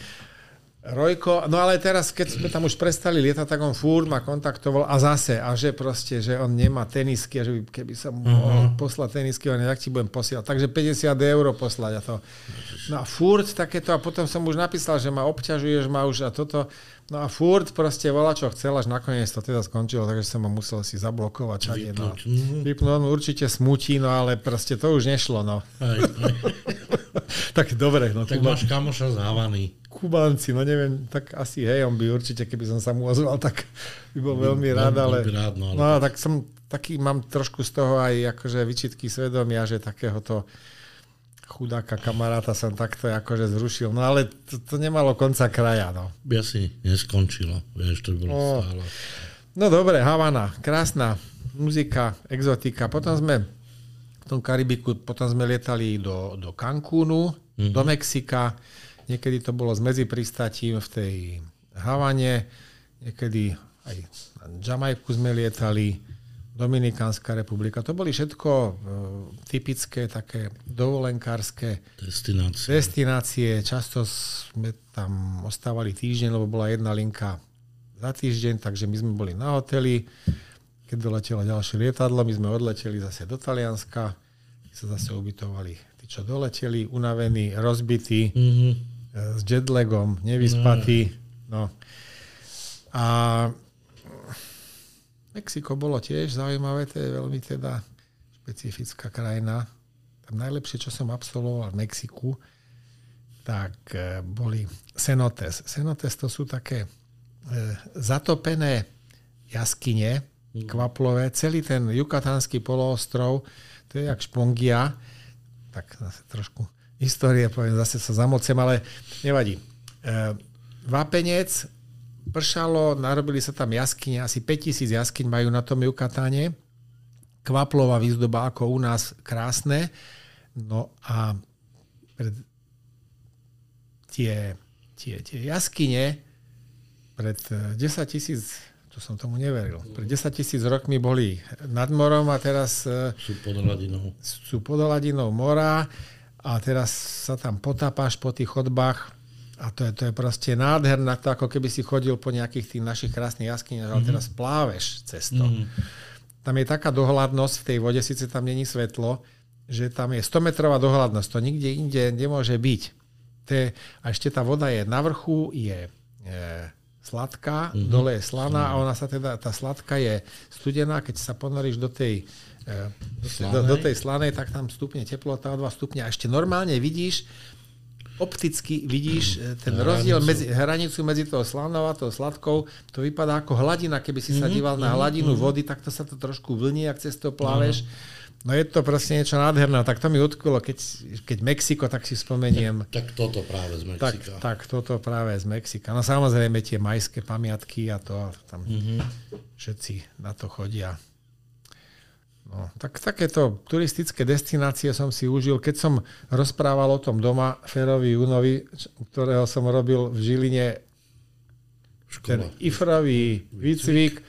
Rojko, no ale teraz, keď sme tam už prestali lietať, tak on fúr ma kontaktoval a zase, a že proste, že on nemá tenisky, a že keby som mu mohol poslať tenisky, on tak ti budem posielať. Takže 50 eur poslať a to. No a furt takéto, a potom som už napísal, že ma obťažuješ ma už a toto. No a furt proste volá, čo chcel, až nakoniec to teda skončilo, takže som ho musel si zablokovať. Čade, no. Vypnúť. on určite smutí, no ale proste to už nešlo, no. Aj, aj. tak dobre. No, tak máš kamoša závaný. Kubánci, no neviem, tak asi hej, on by určite, keby som sa mu ozval, tak by bol veľmi rád, ale... Rád, no, ale... no tak som taký, mám trošku z toho aj akože vyčitky svedomia, že takéhoto chudáka kamaráta som takto akože zrušil. No ale to, to nemalo konca kraja, no. By asi neskončilo, vieš, to bolo no, stále. No dobre, Havana, krásna muzika, exotika. Potom sme v tom Karibiku, potom sme lietali do, do Cancúnu, mm-hmm. do Mexika, Niekedy to bolo s medzipristatím v tej Havane, niekedy aj na Jamajku sme lietali, Dominikánska republika. To boli všetko e, typické také dovolenkárske Destinácie. destinácie. Často sme tam ostávali týždeň, lebo bola jedna linka za týždeň, takže my sme boli na hoteli. Keď doletelo ďalšie lietadlo, my sme odleteli zase do Talianska, sa zase ubytovali tí, čo doleteli, unavení, rozbití, Mhm. e, s jetlagom, nevyspatí. No. A Mexiko bolo tiež zaujímavé, to je veľmi teda špecifická krajina. Tam najlepšie, čo som absolvoval v Mexiku, tak e, boli cenotes. Cenotes to sú také e, zatopené jaskyne, kvaplové. Celý ten jukatánsky poloostrov, to je jak špongia. Tak zase trošku histórie, poviem, zase sa zamocem, ale nevadí. E, vápenec, pršalo, narobili sa tam jaskyne, asi 5000 jaskyň majú na tom Jukatáne. Kvaplová výzdoba ako u nás krásne. No a pred tie, tie, tie jaskyne pred eh, 10 tisíc, to som tomu neveril, pred 10 tisíc rokmi boli nad morom a teraz eh, Sú pod hladinou. sú pod hladinou mora a teraz sa tam potápaš po tých chodbách a to je, to je proste nádherné, to ako keby si chodil po nejakých tých našich krásnych jaskyniach, ale teraz pláveš cez to. Tam je taká dohľadnosť v tej vode, síce tam není svetlo, že tam je 100 metrová dohľadnosť, to nikde inde nemôže byť. To je, a ešte tá voda je na vrchu, je e, sladká, mm-hmm. dole je slaná a ona sa teda, tá sladká je studená, keď sa ponoríš do tej, e, do, tej- do, do tej slanej, tak tam stupne teplota o 2 stupňa a ešte normálne vidíš, opticky vidíš e, ten Hranicu. rozdiel medzi hranicu medzi tou slanou a tou sladkou, to vypadá ako hladina, keby si sa díval na hladinu vody, tak to sa to trošku vlní, ak cez to pláveš. No je to proste niečo nádherné. Tak to mi utkolo, keď, keď Mexiko, tak si spomeniem. Tak toto práve z Tak, Mexika. tak toto práve z Mexika. No samozrejme tie majské pamiatky a to tam Mhm. všetci na to chodia. No, tak takéto turistické destinácie som si užil. Keď som rozprával o tom doma Ferovi Junovi, ktorého som robil v Žiline, ten Škola. ifrový výcvik,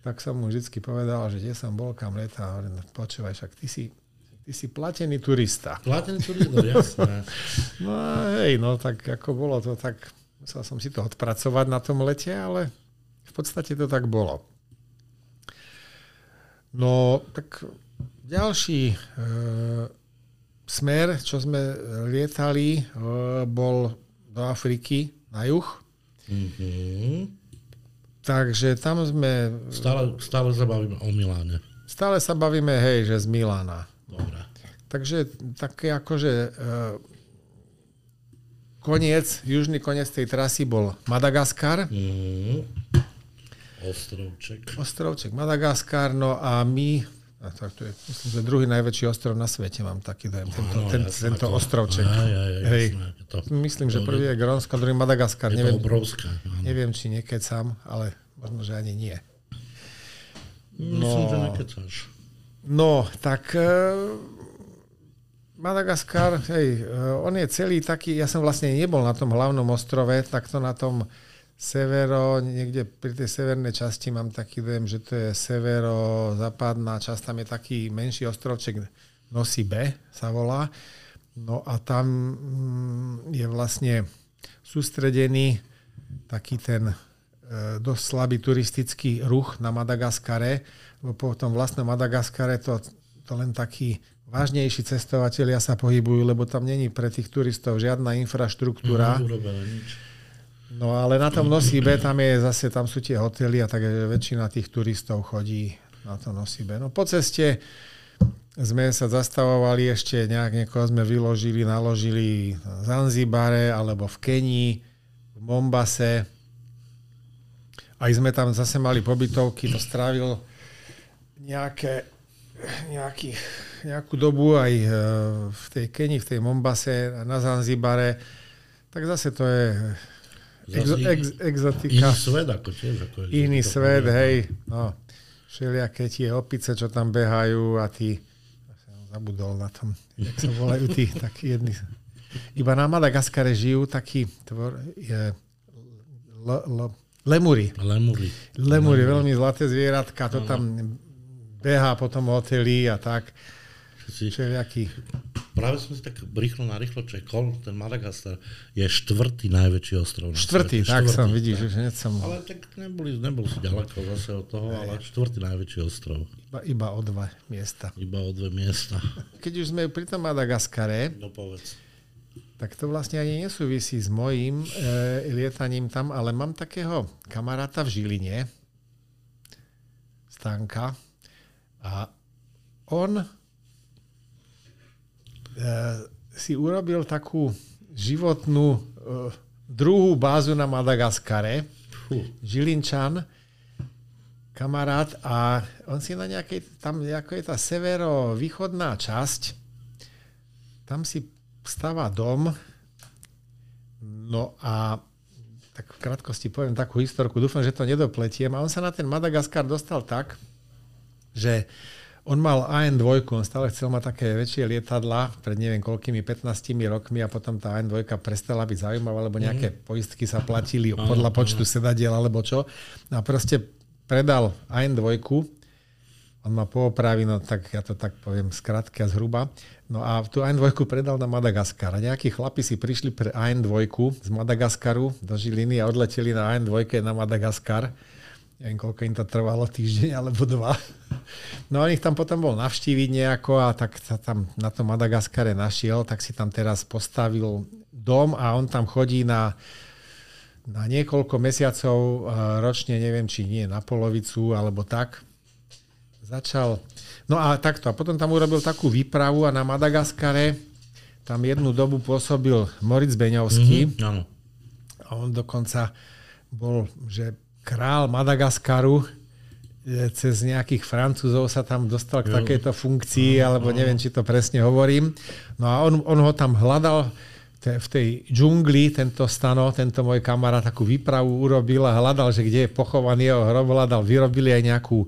tak som mu vždy povedal, že kde som bol, kam hovorím, no, počúvaj, však ty si, ty si platený turista. Platený turista, jasné. No hej, no tak ako bolo to, tak musel som si to odpracovať na tom lete, ale v podstate to tak bolo. No, tak ďalší e, smer, čo sme lietali, e, bol do Afriky na juh. Mhm. Takže tam sme, Stále, stále sa bavíme o Miláne. stále sa bavíme, hej, že z Milána. Dobre. Takže také akože e, koniec, južný koniec tej trasy bol Madagaskar. Mhm. Ostrovček. Ostrovček Madagaskar, no a my, a tak to je, myslím, že druhý najväčší ostrov na svete, mám taký dojem, tento, ten, jasné, tento to- ostrovček. Aj, aj, aj, Hej. jasné, je to, Myslím, že prvý je Grónsko, druhý Madagaskar. je to Neviem, obrovské. áno. neviem, či nekecam, ale možno, že ani nie. Myslím, No. že nekecáš. No, tak e, Madagaskar, hej, e, on je celý taký, ja som vlastne nebol na tom hlavnom ostrove, takto na tom severo, niekde pri tej severnej časti mám taký dojem, že to je severo-západná časť, tam je taký menší ostrovček, Nosibe sa volá. No a tam mm, je vlastne sústredený taký ten e, dosť slabý turistický ruch na Madagaskare, lebo po tom vlastnom Madagaskare to, to len takí vážnejší cestovatelia sa pohybujú, lebo tam není pre tých turistov žiadna infraštruktúra. Urobené nič. No ale na tom Nosibe, tam je zase, tam sú tie hotely a tak väčšina tých turistov chodí na to Nosibe. No po ceste sme sa zastavovali ešte, nejak niekoho sme vyložili, naložili v Zanzibare alebo v Kenii, v Mombase. Aj sme tam zase mali pobytovky, to strávil nejaké, nejaký, nejakú dobu aj e, v tej Kenii, v tej Mombase, na Zanzibare. Tak zase to je exo, Zase ex, Iný exotika. svet, ako tiež. Ako je, Iný svet, hej. No, všelijaké tie opice, čo tam behajú a tí, zabudol na tom, jak sa volajú tí, takí jedni. Iba na Madagaskare žijú takí tvor, je, l, l, lemury. Lemuri. Lemúry, veľmi zlaté zvieratka, to tam behá po tom hoteli a tak. Si, Všelijaký. práve som si tak rýchlo na rýchlo čekol, ten Madagaskar je štvrtý najväčší ostrov na Štvrtý, svete. tak som, Štvrtý, vidíš, tak. že hneď som Ale tak neboli, nebol si ďaleko zase od toho, ale štvrtý najväčší ostrov. iba, iba o dva miesta. Iba o dve miesta. Keď už sme pri tom Madagaskare, No povedz. tak to vlastne ani nesúvisí s mojím e, lietaním tam, ale mám takého kamaráta v Žiline, Stanka, a on si urobil takú životnú e, druhú bázu na Madagaskare, Fú. Žilinčan, kamarát a on si na nejakej, tam ako je tá severo-východná časť, tam si stáva dom, no a tak v krátkosti poviem takú historku, dúfam, že to nedopletiem. A on sa na ten Madagaskar dostal tak, že on mal AN2, on stále chcel mať také väčšie lietadla pred neviem koľkými 15 rokmi a potom tá AN2 prestala byť zaujímavá, lebo nejaké poistky sa platili podľa počtu sedadiel alebo čo. A proste predal AN2, on má poopravy, no tak ja to tak poviem skrátke a zhruba. No a tú AN2 predal na Madagaskar. A nejakí chlapi si prišli pre AN2 z Madagaskaru do Žiliny a odleteli na AN2 na Madagaskar. Neviem, koľko im to trvalo, týždeň alebo dva. No a on ich tam potom bol navštíviť nejako a tak sa tam na tom Madagaskare našiel, tak si tam teraz postavil dom a on tam chodí na, na niekoľko mesiacov eh, ročne, neviem, či nie na polovicu alebo tak. Začal, no a takto, a potom tam urobil takú výpravu a na Madagaskare tam jednu dobu pôsobil Moritz Beňovský. Mhm, áno. A on dokonca bol, že král Madagaskaru e, cez nejakých Francúzov sa tam dostal k takejto funkcii, alebo neviem, či to presne hovorím. No a on, on ho tam hľadal v tej džungli, tento stano, tento môj kamarát takú výpravu urobil a hľadal, že kde je pochovaný jeho hrob, hľadal, vyrobili aj nejakú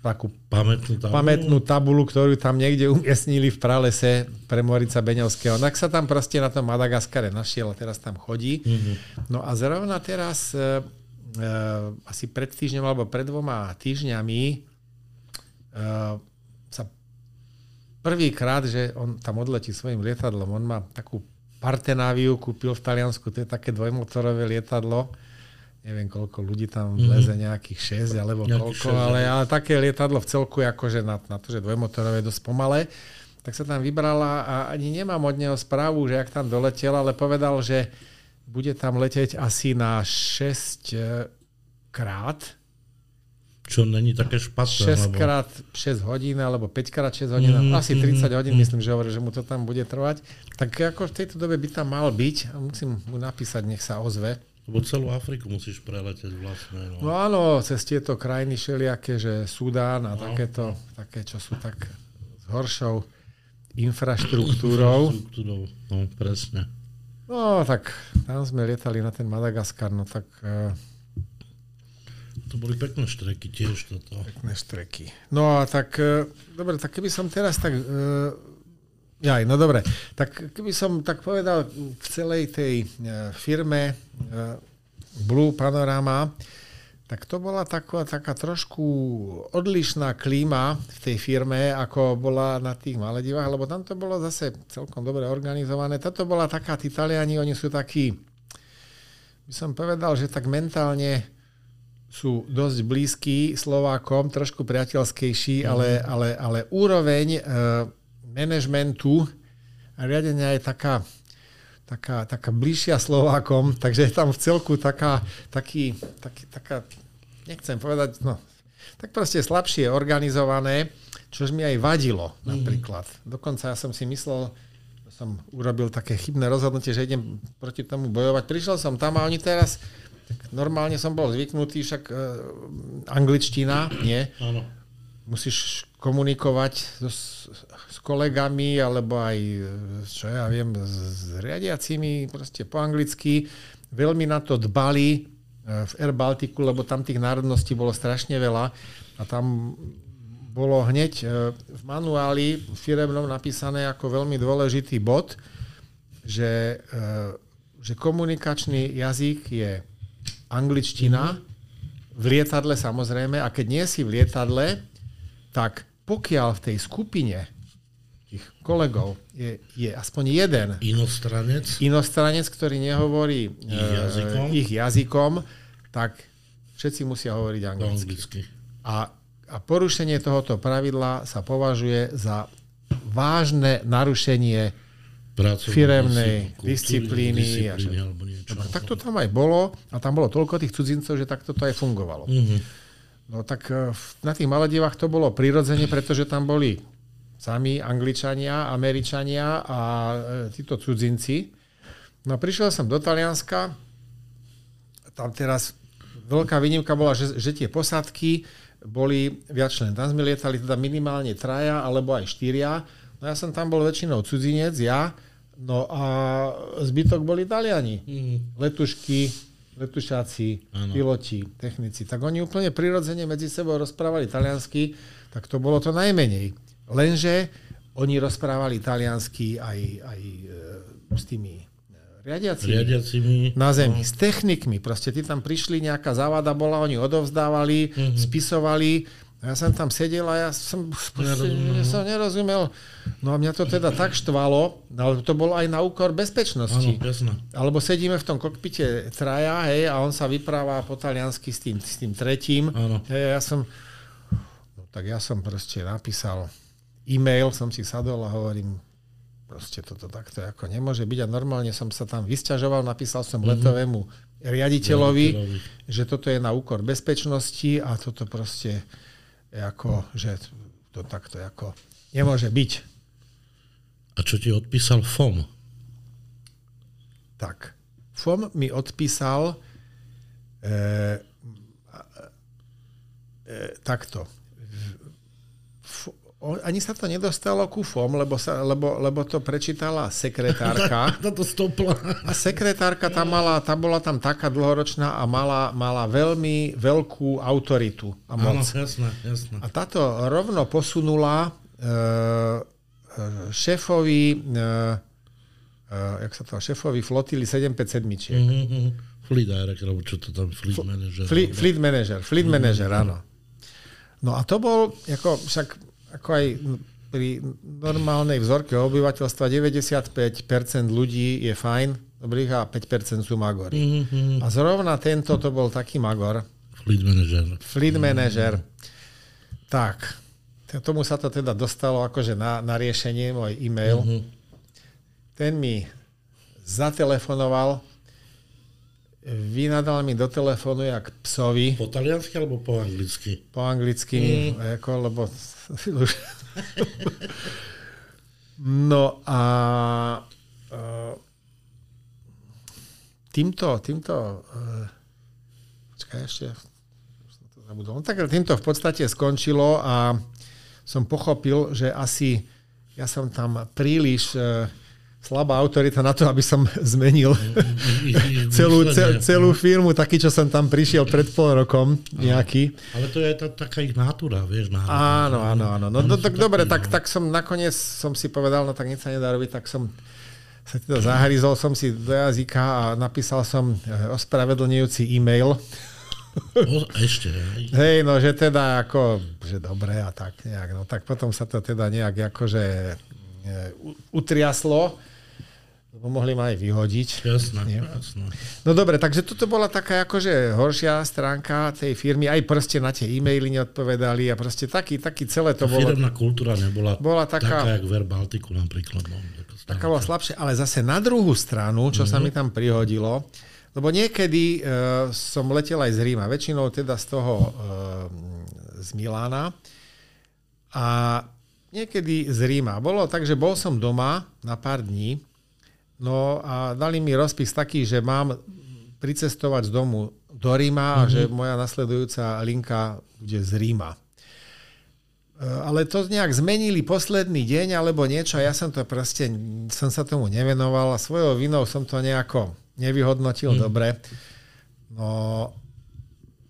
takú Pamätnú tam. pamätnú tabulu, ktorú tam niekde umiestnili v pralese pre Morica Beňovského. Tak sa tam proste na tom Madagaskare našiel a teraz tam chodí. Mhm. No a zrovna teraz, e, asi pred týždňom alebo pred dvoma týždňami e, sa prvýkrát, že on tam odletí svojim lietadlom, on má takú Partenaviu, kúpil v Taliansku, to je také dvojmotorové lietadlo, neviem koľko ľudí tam vleze, nejakých 6 alebo Nejakých koľko, šesť, ale, ale také lietadlo v celku, akože na, na to, že dvojmotorové je dosť pomalé, tak sa tam vybrala a ani nemám od neho správu, že ak tam doletel, ale povedal, že bude tam leteť asi na 6 krát, Čo není také špatné. 6 lebo- krát 6 hodín, alebo 5 krát 6 hodín, Mhm, asi mhm, 30 hodín, myslím, že hovorí, že mu to tam bude trvať. Tak ako v tejto dobe by tam mal byť, musím mu napísať, nech sa ozve. Lebo celú Afriku musíš preletieť vlastne. No No. áno, cez tieto krajiny všelijaké, že Sudán a No. takéto, také, čo sú tak s horšou infraštruktúrou. Infraštruktúrou, No, presne. No tak tam sme lietali na ten Madagaskar, no tak uh, To boli pekné štreky tiež toto. pekné štreky. No a tak, uh, dobre, tak keby som teraz tak... Uh, Jaj, no dobre. Tak keby som tak povedal v celej tej uh, firme uh, Blue Panorama, tak to bola taká, taká trošku odlišná klíma v tej firme, ako bola na tých Maledivách, lebo tam to bolo zase celkom dobre organizované. Toto bola taká, tí Taliani, oni sú takí, by som povedal, že tak mentálne sú dosť blízki Slovákom, trošku priateľskejší, ale, ale, ale úroveň e, manažmentu a riadenia je taká, taká, taká bližšia Slovákom, takže je tam v celku taká, taký, taký, taká, nechcem povedať, no, tak proste slabšie organizované, čož mi aj vadilo napríklad. Dokonca ja som si myslel, som urobil také chybné rozhodnutie, že idem proti tomu bojovať. Prišiel som tam a oni teraz, normálne som bol zvyknutý, však e, angličtina, nie? Áno. musíš komunikovať so, s kolegami, alebo aj, čo ja viem, s, riadiacimi, proste po anglicky. Veľmi na to dbali v Air Baltiku, lebo tam tých národností bolo strašne veľa a tam bolo hneď e, v manuáli firemnom napísané ako veľmi dôležitý bod, že, e, že komunikačný jazyk je angličtina, v lietadle samozrejme, a keď nie si v lietadle, tak pokiaľ v tej skupine kolegov je, je aspoň jeden Inostranec. inostranec, ktorý nehovorí Ich jazykom. ich jazykom, tak všetci musia hovoriť anglicky. anglicky. A, a porušenie tohoto pravidla sa považuje za vážne narušenie Pracovnej Firemnej kultúry, disciplíny a disciplíny že- alebo niečo. Tak to tam aj bolo a tam bolo toľko tých cudzincov, že takto to aj fungovalo. Mhm. No tak e, v- na tých Maledivách to bolo prirodzene, pretože tam boli sami Angličania, Američania a e, títo cudzinci. No prišiel som do Talianska, tam teraz veľká výnimka bola, že, že tie posádky boli viac člen. Tam sme lietali teda minimálne traja alebo aj štyria. No ja som tam bol väčšinou cudzinec, ja, no a zbytok boli Taliani. Mhm. Letušky, letušáci, Áno. piloti, technici. Tak oni úplne prirodzene medzi sebou rozprávali taliansky, tak to bolo to najmenej. Lenže oni rozprávali taliansky aj, aj e, s tými e, riadiacimi Riadiacimi. na zemi, s technikmi. Proste tí tam prišli, nejaká závada bola, oni odovzdávali, Mhm. spisovali. A ja som tam sedel a ja som, proste, ja som nerozumel. No a mňa to teda tak štvalo, ale to bolo aj na úkor bezpečnosti. Áno, jasné. Alebo sedíme v tom kokpite traja, hej, a on sa vypráva po taliansky s tým, s tým tretím. Áno. Hej, ja som, no tak ja som proste napísal e-mail, som si sadol a hovorím, proste toto takto ako nemôže byť a normálne som sa tam vysťažoval, napísal som mm-hmm. letovému riaditeľovi, Riaditeľovi. že toto je na úkor bezpečnosti a toto proste je ako, že to takto ako nemôže byť. A čo ti odpísal FOM? Tak. FOM mi odpísal e, e, takto. Ani sa to nedostalo ku FOM, lebo, sa, lebo, lebo to prečítala sekretárka. Táto stopla. A sekretárka tam mala, tá bola tam taká dlhoročná a mala, mala veľmi veľkú autoritu a Áno, moc. jasné, jasné. A táto rovno posunula e, e, šéfovi, e, e, jak sa to, šéfovi flotily 757. Mhm. Fleet director, alebo čo to tam, fleet manager. Fleet, fleet manager, fleet manager, áno. No a to bol, ako, však, ako aj pri normálnej vzorke obyvateľstva 95% ľudí je fajn, dobrých a 5% sú magory. Mhm. A zrovna tento to bol taký magor, Fleet manager. fleet manager. Tak, t- tomu sa to teda dostalo akože na, na riešenie, môj e-mail. Mhm. Ten mi zatelefonoval, vynadal mi do telefónu jak psovi, Po taliansky alebo po anglicky? po anglicky, ako, lebo. No a týmto, týmto uh, počkaj ešte, už som to zabudol. No tak týmto v podstate skončilo a som pochopil, že asi ja som tam príliš uh, slabá autorita na to, aby som zmenil celú, ce, celú firmu, taký, čo som tam prišiel pred pol rokom, nejaký. Ale to je tá, taká ich natúra, vieš. Áno, áno, áno. No, no tak dobre, tak, no. tak som nakoniec som si povedal, no tak nič sa nedá robiť, tak som sa teda zahryzol som si do jazyka a napísal som eh, ospravedlňujúci e-mail. O, ešte, hej. Hej, no že teda ako, že dobre a tak nejak. No tak potom sa to teda nejak akože utriaslo, lebo mohli ma aj vyhodiť. Jasné, Nie. jasné. No dobre, takže toto bola taká akože horšia stránka tej firmy, aj proste na tie e-maily neodpovedali a proste taký, taký celé to Tá bolo. firemná kultúra nebola Bola taká- taká, jak Baltiku napríklad. No, Taká bola slabšia, ale zase na druhú stranu, čo sa mi tam prihodilo, lebo niekedy e, som letel aj z Ríma, väčšinou teda z toho e, z Milána a niekedy z Ríma. Bolo tak, že bol som doma na pár dní, no a dali mi rozpis taký, že mám pricestovať z domu do Ríma a že moja nasledujúca linka bude z Ríma. E, Ale to nejak zmenili posledný deň alebo niečo a ja som to proste, som sa tomu nevenoval a svojou vinou som to nejako nevyhodnotil mm. dobre. No,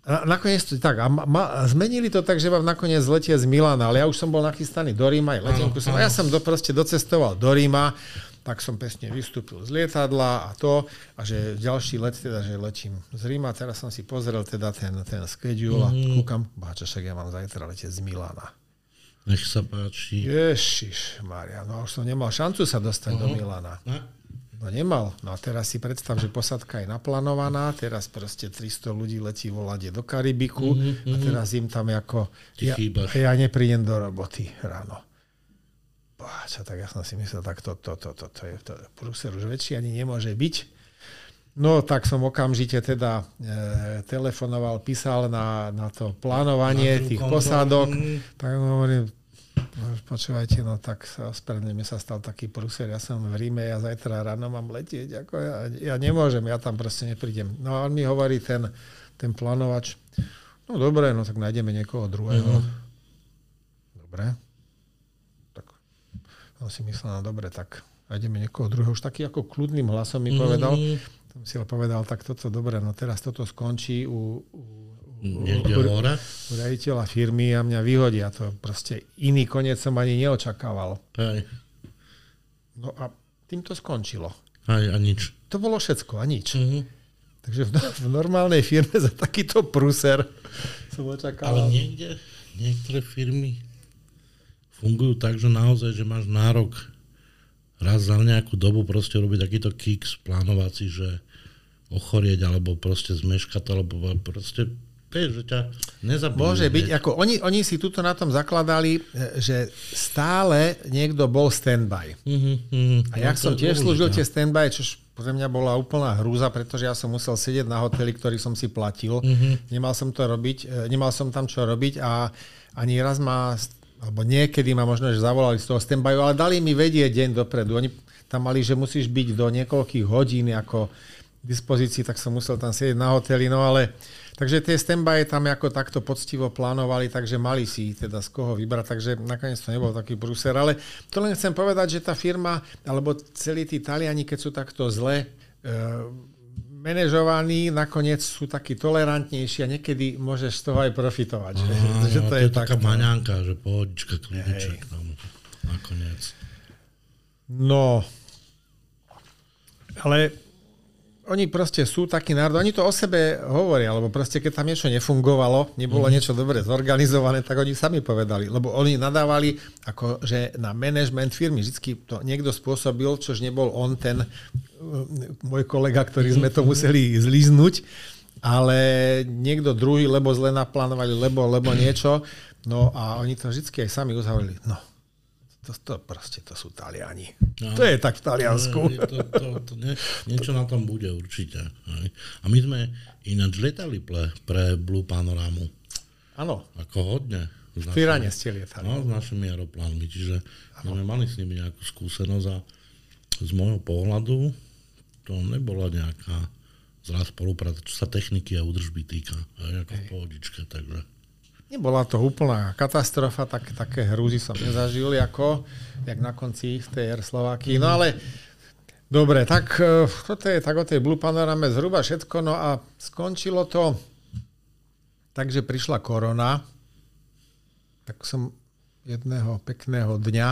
na, nakoniec to tak, a ma, zmenili to tak, že mám nakoniec letie z Milana, ale ja už som bol nachystaný do Ríma, aj letenku som, a ja som do, proste docestoval do Ríma, tak som pesne vystúpil z lietadla a to, a že ďalší let teda, že letím z Ríma, teraz som si pozrel teda ten, ten schedule a kúkam, báča, však ja mám zajtra letieť z Milana. Nech sa páči. Ježiš, Maria, no už som nemal šancu sa dostať uh-huh. do Milana. Ne? No nemal. No a teraz si predstav, že posadka je naplánovaná, teraz proste 300 ľudí letí volať do Karibiku uh-huh, a teraz im tam ako... Ty Ja, chýbaš. ja neprídem do roboty ráno. Báča, tak ja som si myslel, tak to, to, to, to, to je to, Brusel už väčší ani nemôže byť. No tak som okamžite teda e, telefonoval, písal na, na to plánovanie Na tých posádok. Tak hovorím, no, počúvajte, no tak ospravedlňujem, mi sa stal taký prúser, ja som v Ríme, ja zajtra ráno mám letieť, ako ja, ja nemôžem, ja tam proste neprídem. No a on mi hovorí ten, ten plánovač, no dobre, no tak nájdeme niekoho druhého. Dobre. On si myslel, no dobre, tak nájdeme niekoho druhého. Už taký ako kľudným hlasom mi povedal, som si povedal, tak toto dobre, no teraz toto skončí u, u, u firmy a mňa vyhodia. To proste iný koniec som ani neočakával. Hej. No a tým to skončilo. Hej, a nič. To bolo všetko a nič. Mhm. Takže v, v normálnej firme za takýto pruser som Ale očakával. niekde, niektoré firmy fungujú tak, že naozaj, že máš nárok raz za nejakú dobu proste robiť takýto kiks plánovací, že ochorieť, alebo proste zmeškať, alebo proste, vieš, že ťa. Môže byť, ako oni, oni si tuto na tom zakladali, e, že stále niekto bol standby. Mhm, mhm. A ja No, som tiež slúžil tie standby, čo pre mňa bola úplná hrúza, pretože ja som musel sedieť na hoteli, ktorý som si platil. Mhm. Nemal som to robiť, e, nemal som tam čo robiť a ani raz ma, alebo niekedy ma možno, že zavolali z toho standbyu, ale dali mi vedieť deň dopredu. Oni tam mali, že musíš byť do niekoľkých hodín ako dispozícii, tak som musel tam sedieť na hoteli, no ale Takže tie standby tam ako takto poctivo plánovali, takže mali si teda z koho vybrať, takže nakoniec to nebol taký prúser. Ale to len chcem povedať, že tá firma, alebo celí tí Taliani, keď sú takto zle e, manažovaní, nakoniec sú takí tolerantnejší a niekedy môžeš z toho aj profitovať. Že, Áno, že to je, taká takto. maňanka, že pohodička, kľudiček tam nakoniec. No, ale oni proste sú takí národ, oni to o sebe hovoria, lebo proste keď tam niečo nefungovalo, nebolo mm. niečo dobre zorganizované, tak oni sami povedali, lebo oni nadávali, ako, že na management firmy vždy to niekto spôsobil, čož nebol on ten uh, môj kolega, ktorý sme to museli zlíznuť, ale niekto druhý, lebo zle naplánovali, lebo, lebo niečo. No a oni to vždy aj sami uzhovorili. No, to, to proste to sú Taliani. No. To je tak v Taliansku. To, to, to, nie, niečo na tom bude určite. hej. A my sme ináč letali pre, pre Blue Panorámu. Áno, Ako hodne. V Pirane ste lietali. No, s našimi aeroplánmi. Čiže my sme mali s nimi nejakú skúsenosť a z môjho pohľadu to nebola nejaká zlá spolupráca, čo sa techniky a údržby týka. Hej, ako v pohodičke, takže... Nebola to úplná katastrofa, tak, také hrúzy som nezažil, ako jak na konci v tej Air Slovákii. No ale dobre, tak toto je tak o tej Blue Panorame zhruba všetko. No a skončilo to takže prišla korona. Tak som jedného pekného dňa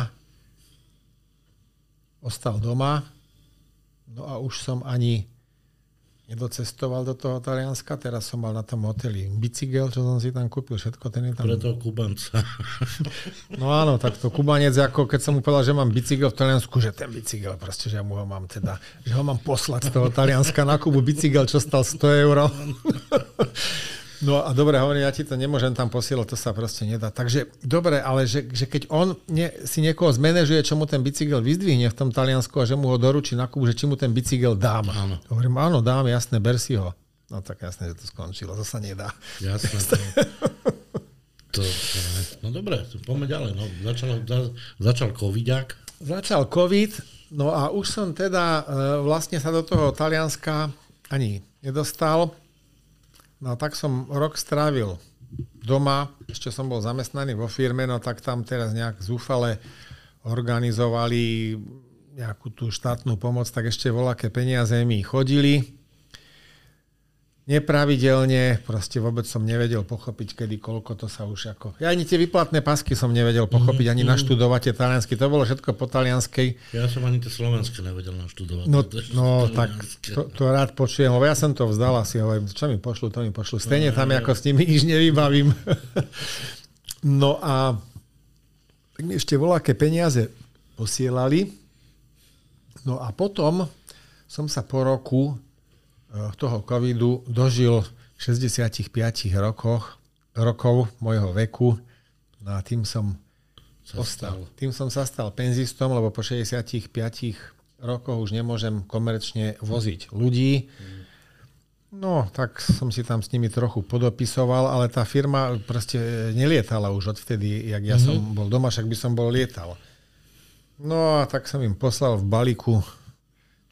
ostal doma. No a už som ani nedocestoval do toho Talianska, teraz som mal na tom hoteli bicykel, čo som si tam kúpil, všetko ten je tam. Pre toho Kubanca. No áno, tak to Kubanec, ako keď som mu povedal, že mám bicykel v Taliansku, že ten bicykel proste, že ja mu ho mám teda, že ho mám poslať z toho Talianska na Kubu bicykel, čo stal 100 eur. No a dobre, hovorím, ja ti to nemôžem tam posielať, to sa proste nedá. Takže dobre, ale že, že keď on ne, si niekoho zmanéžuje, čo mu ten bicykel vyzdvihne v tom Taliansku a že mu ho doručí na Kubu, že či mu ten bicykel dám. Áno. Hovorím, áno, dám, jasné, ber si ho. No tak jasné, že to skončilo, to sa nedá. Jasné. To, to. No dobre, poďme ďalej. No, začal, za, začal covidiak. Začal COVID, no a už som teda e, vlastne sa do toho Talianska ani nedostal. No tak som rok strávil doma, ešte som bol zamestnaný vo firme, no tak tam teraz nejak zúfale organizovali nejakú tú štátnu pomoc, tak ešte voľaké peniaze mi chodili. Nepravidelne, proste vôbec som nevedel pochopiť, kedy, koľko to sa už ako... Ja ani tie vyplatné pasky som nevedel pochopiť, ani naštudovať tie taliansky. To bolo všetko po talianskej. Ja som ani tie slovenské nevedel naštudovať. No, To no tak to, to rád počujem, lebo ja som to vzdal asi, hovorím, čo mi pošlu, to mi pošlu. Stejne tam ako s nimi nič nevybavím. no a tak mi ešte voľaké peniaze posielali. No a potom som sa po roku toho covidu dožil 65 rokoch, rokov môjho veku. No a tým som sa ostal. Tým som sa stal penzistom, lebo po 65 rokoch už nemôžem komerčne voziť ľudí. No, tak som si tam s nimi trochu podopisoval, ale tá firma proste nelietala už odvtedy, jak ja mm-hmm. som bol doma, však by som bol lietal. No a tak som im poslal v balíku,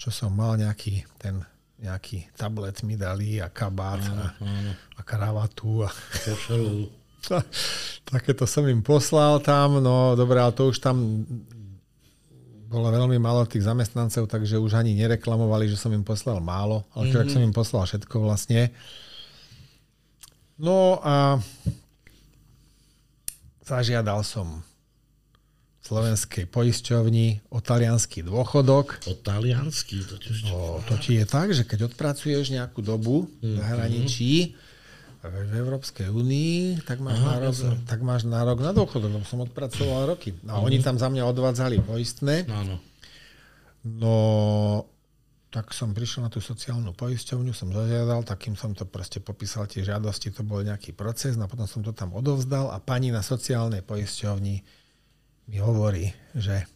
čo som mal nejaký ten nejaký tablet mi dali a kabát a, a kravatu. A, takéto som im poslal tam, no dobré, ale to už tam bolo veľmi málo tých zamestnancov, takže už ani nereklamovali, že som im poslal málo, ale mm-hmm. som im poslal všetko vlastne. No a zažiadal som slovenskej poisťovni o talianský dôchodok. O talianský? To, no, to ti je tak, že keď odpracuješ nejakú dobu v zahraničí, v Európskej únii, tak máš, Aha, nárok, tak máš nárok na dôchodok, lebo som odpracoval roky. A uh-huh. oni tam za mňa odvádzali poistné. Áno. No, tak som prišiel na tú sociálnu poisťovňu, som zažiadal, takým som to proste popísal tie žiadosti, to bol nejaký proces, no a potom som to tam odovzdal a pani na sociálnej poisťovni mi hovorí, že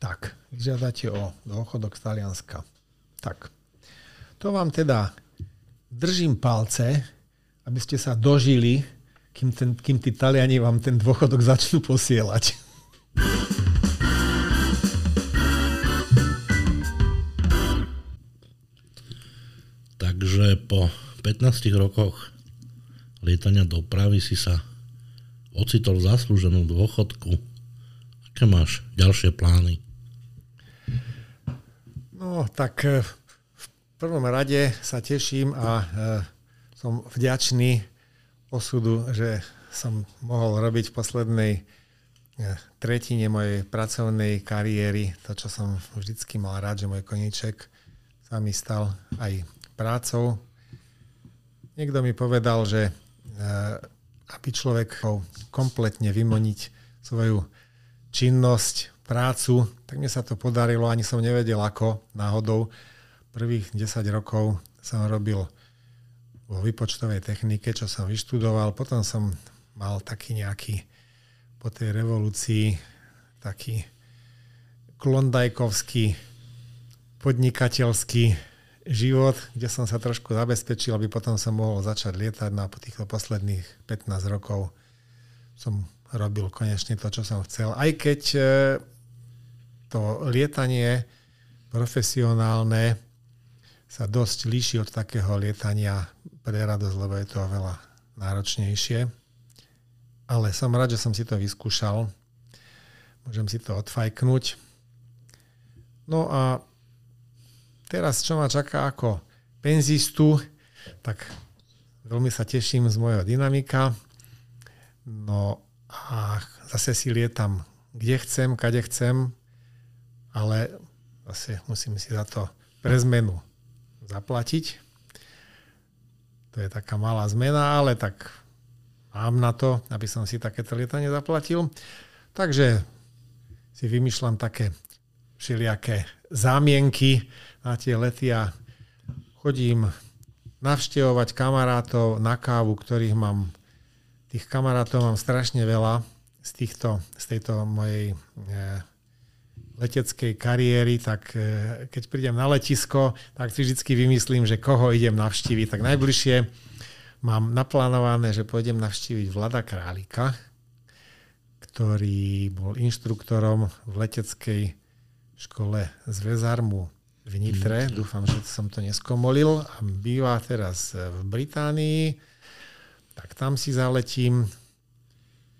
tak, vyžiadate o dôchodok z Talianska. Tak, to vám teda držím palce, aby ste sa dožili, kým, ten, kým tí Taliani vám ten dôchodok začnú posielať. Takže po 15 rokoch lietania dopravy si sa ocitol v zaslúženom dôchodku. Aké máš ďalšie plány? No, tak eh, v prvom rade sa teším a eh, som vďačný osudu, že som mohol robiť v poslednej eh, tretine mojej pracovnej kariéry to, čo som vždycky mal rád, že môj koníček sa mi stal aj prácou. Niekto mi povedal, že eh, aby človek kompletne vymoniť svoju činnosť, prácu, tak mne sa to podarilo, ani som nevedel ako náhodou. Prvých 10 rokov som robil vo výpočtovej technike, čo som vyštudoval. Potom som mal taký nejaký po tej revolúcii taký klondajkovský podnikateľský život, kde som sa trošku zabezpečil, aby potom som mohol začať lietať. No po týchto posledných 15 rokov som robil konečne to, čo som chcel. Aj keď e, to lietanie profesionálne sa dosť líši od takého lietania pre radosť, lebo je to oveľa náročnejšie. Ale som rád, že som si to vyskúšal. Môžem si to odfajknúť. No a teraz, čo ma čaká ako penzistu, tak veľmi sa teším z mojho dynamika. No a zase si lietam kde chcem, kade chcem, ale zase musím si za to pre zmenu zaplatiť. To je taká malá zmena, ale tak mám na to, aby som si takéto lietanie zaplatil. Takže si vymýšľam také všelijaké zámienky na tie lety a chodím navštevovať kamarátov na kávu, ktorých mám, tých kamarátov mám strašne veľa z, týchto, z tejto mojej eh, leteckej kariéry, tak e, keď prídem na letisko, tak si vždy vymyslím, že koho idem navštíviť. Tak najbližšie mám naplánované, že pôjdem navštíviť Vlada Králika, ktorý bol inštruktorom v leteckej škole z Vezarmu v Nitre. Mm. Dúfam, že som to neskomolil. A býva teraz v Británii. Tak tam si zaletím.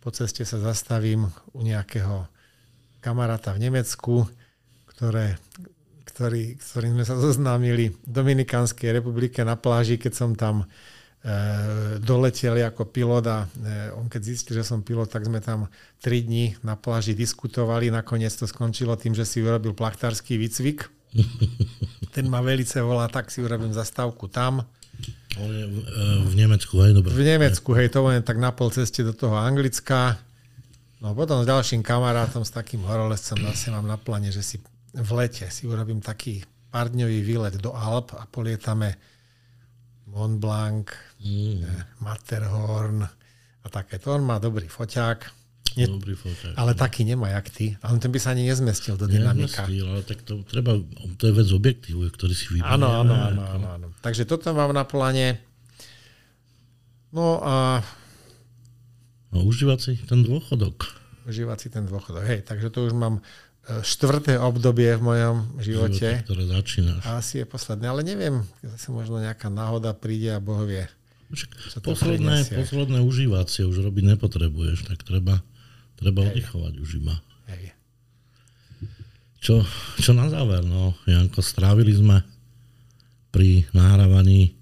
Po ceste sa zastavím u nejakého kamaráta v Nemecku, ktoré, ktorý, ktorým sme sa zoznámili v Dominikánskej republike na pláži, keď som tam e, doletel ako pilot a e, on keď zistil, že som pilot, tak sme tam tri dní na pláži diskutovali. Nakoniec to skončilo tým, že si urobil plachtársky výcvik. Ten ma velice volá, tak si urobím zastávku tam. On je v, e, v Nemecku, hej, dobre. V Nemecku, hej, to len tak na pol ceste do toho Anglicka No potom s ďalším kamarátom, s takým horolescom zase mám na pláne, že si v lete si urobím taký pár dňový výlet do Alp a polietame Mont Blanc, mm. Matterhorn a takéto. On má dobrý foťák. Nie, Dobrý foťák. Ale taký nemá, jak ty. Ale ten by sa ani nezmestil do dynamika. Nezmestil, ale tak to treba, to je vec objektívu, ktorý si vyberie. Áno, áno, áno, áno, áno. Takže toto mám na pláne. No a... No užívať si ten dôchodok. Užívať si ten dôchodok. Hej, takže to už mám e, štvrté obdobie v mojom živote. Živote, ktoré začínaš. A asi je posledné, ale neviem, zase možno nejaká náhoda príde a Boh vie. Posledné, posledné užívacie už robiť nepotrebuješ, tak treba Treba oddychovať už iba. Hej. Čo, čo na záver, no, Janko, strávili sme pri nahrávaní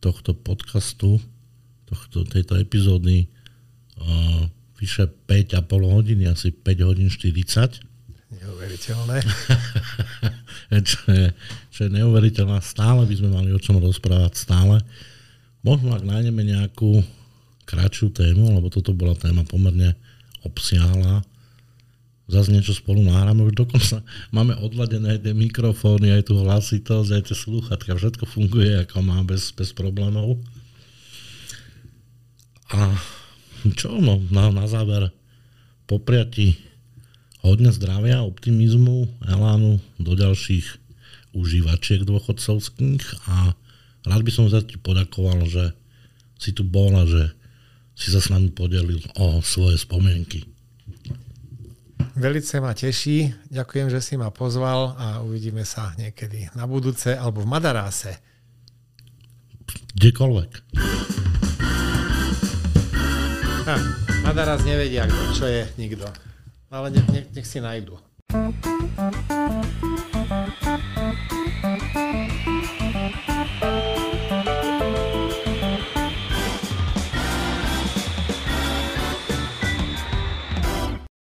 tohto podcastu, tohto, tejto epizódy uh, vyše 5,5 hodiny, asi 5 hodín 40. Neuveriteľné. čo, je, čo je neuveriteľné. Stále by sme mali o čom rozprávať, stále. Možno ak nájdeme nejakú kratšiu tému, lebo toto bola téma pomerne obsiahla. Zase niečo spolu nahráme, už dokonca máme odladené tie mikrofóny, aj tú hlasitosť, aj tie slúchatka, všetko funguje ako má bez, bez problémov. A čo no, na, na záver popriati hodne zdravia, optimizmu, elánu do ďalších užívačiek dôchodcovských a rád by som sa ti podakoval, že si tu bol a že si sa s nami podelil o svoje spomienky. Velice ma teší. Ďakujem, že si ma pozval a uvidíme sa niekedy na budúce alebo v Madaráse. Kdekoľvek. Ha, Madarás nevedia, čo je nikto. Ale nech, nech, nech si nájdu.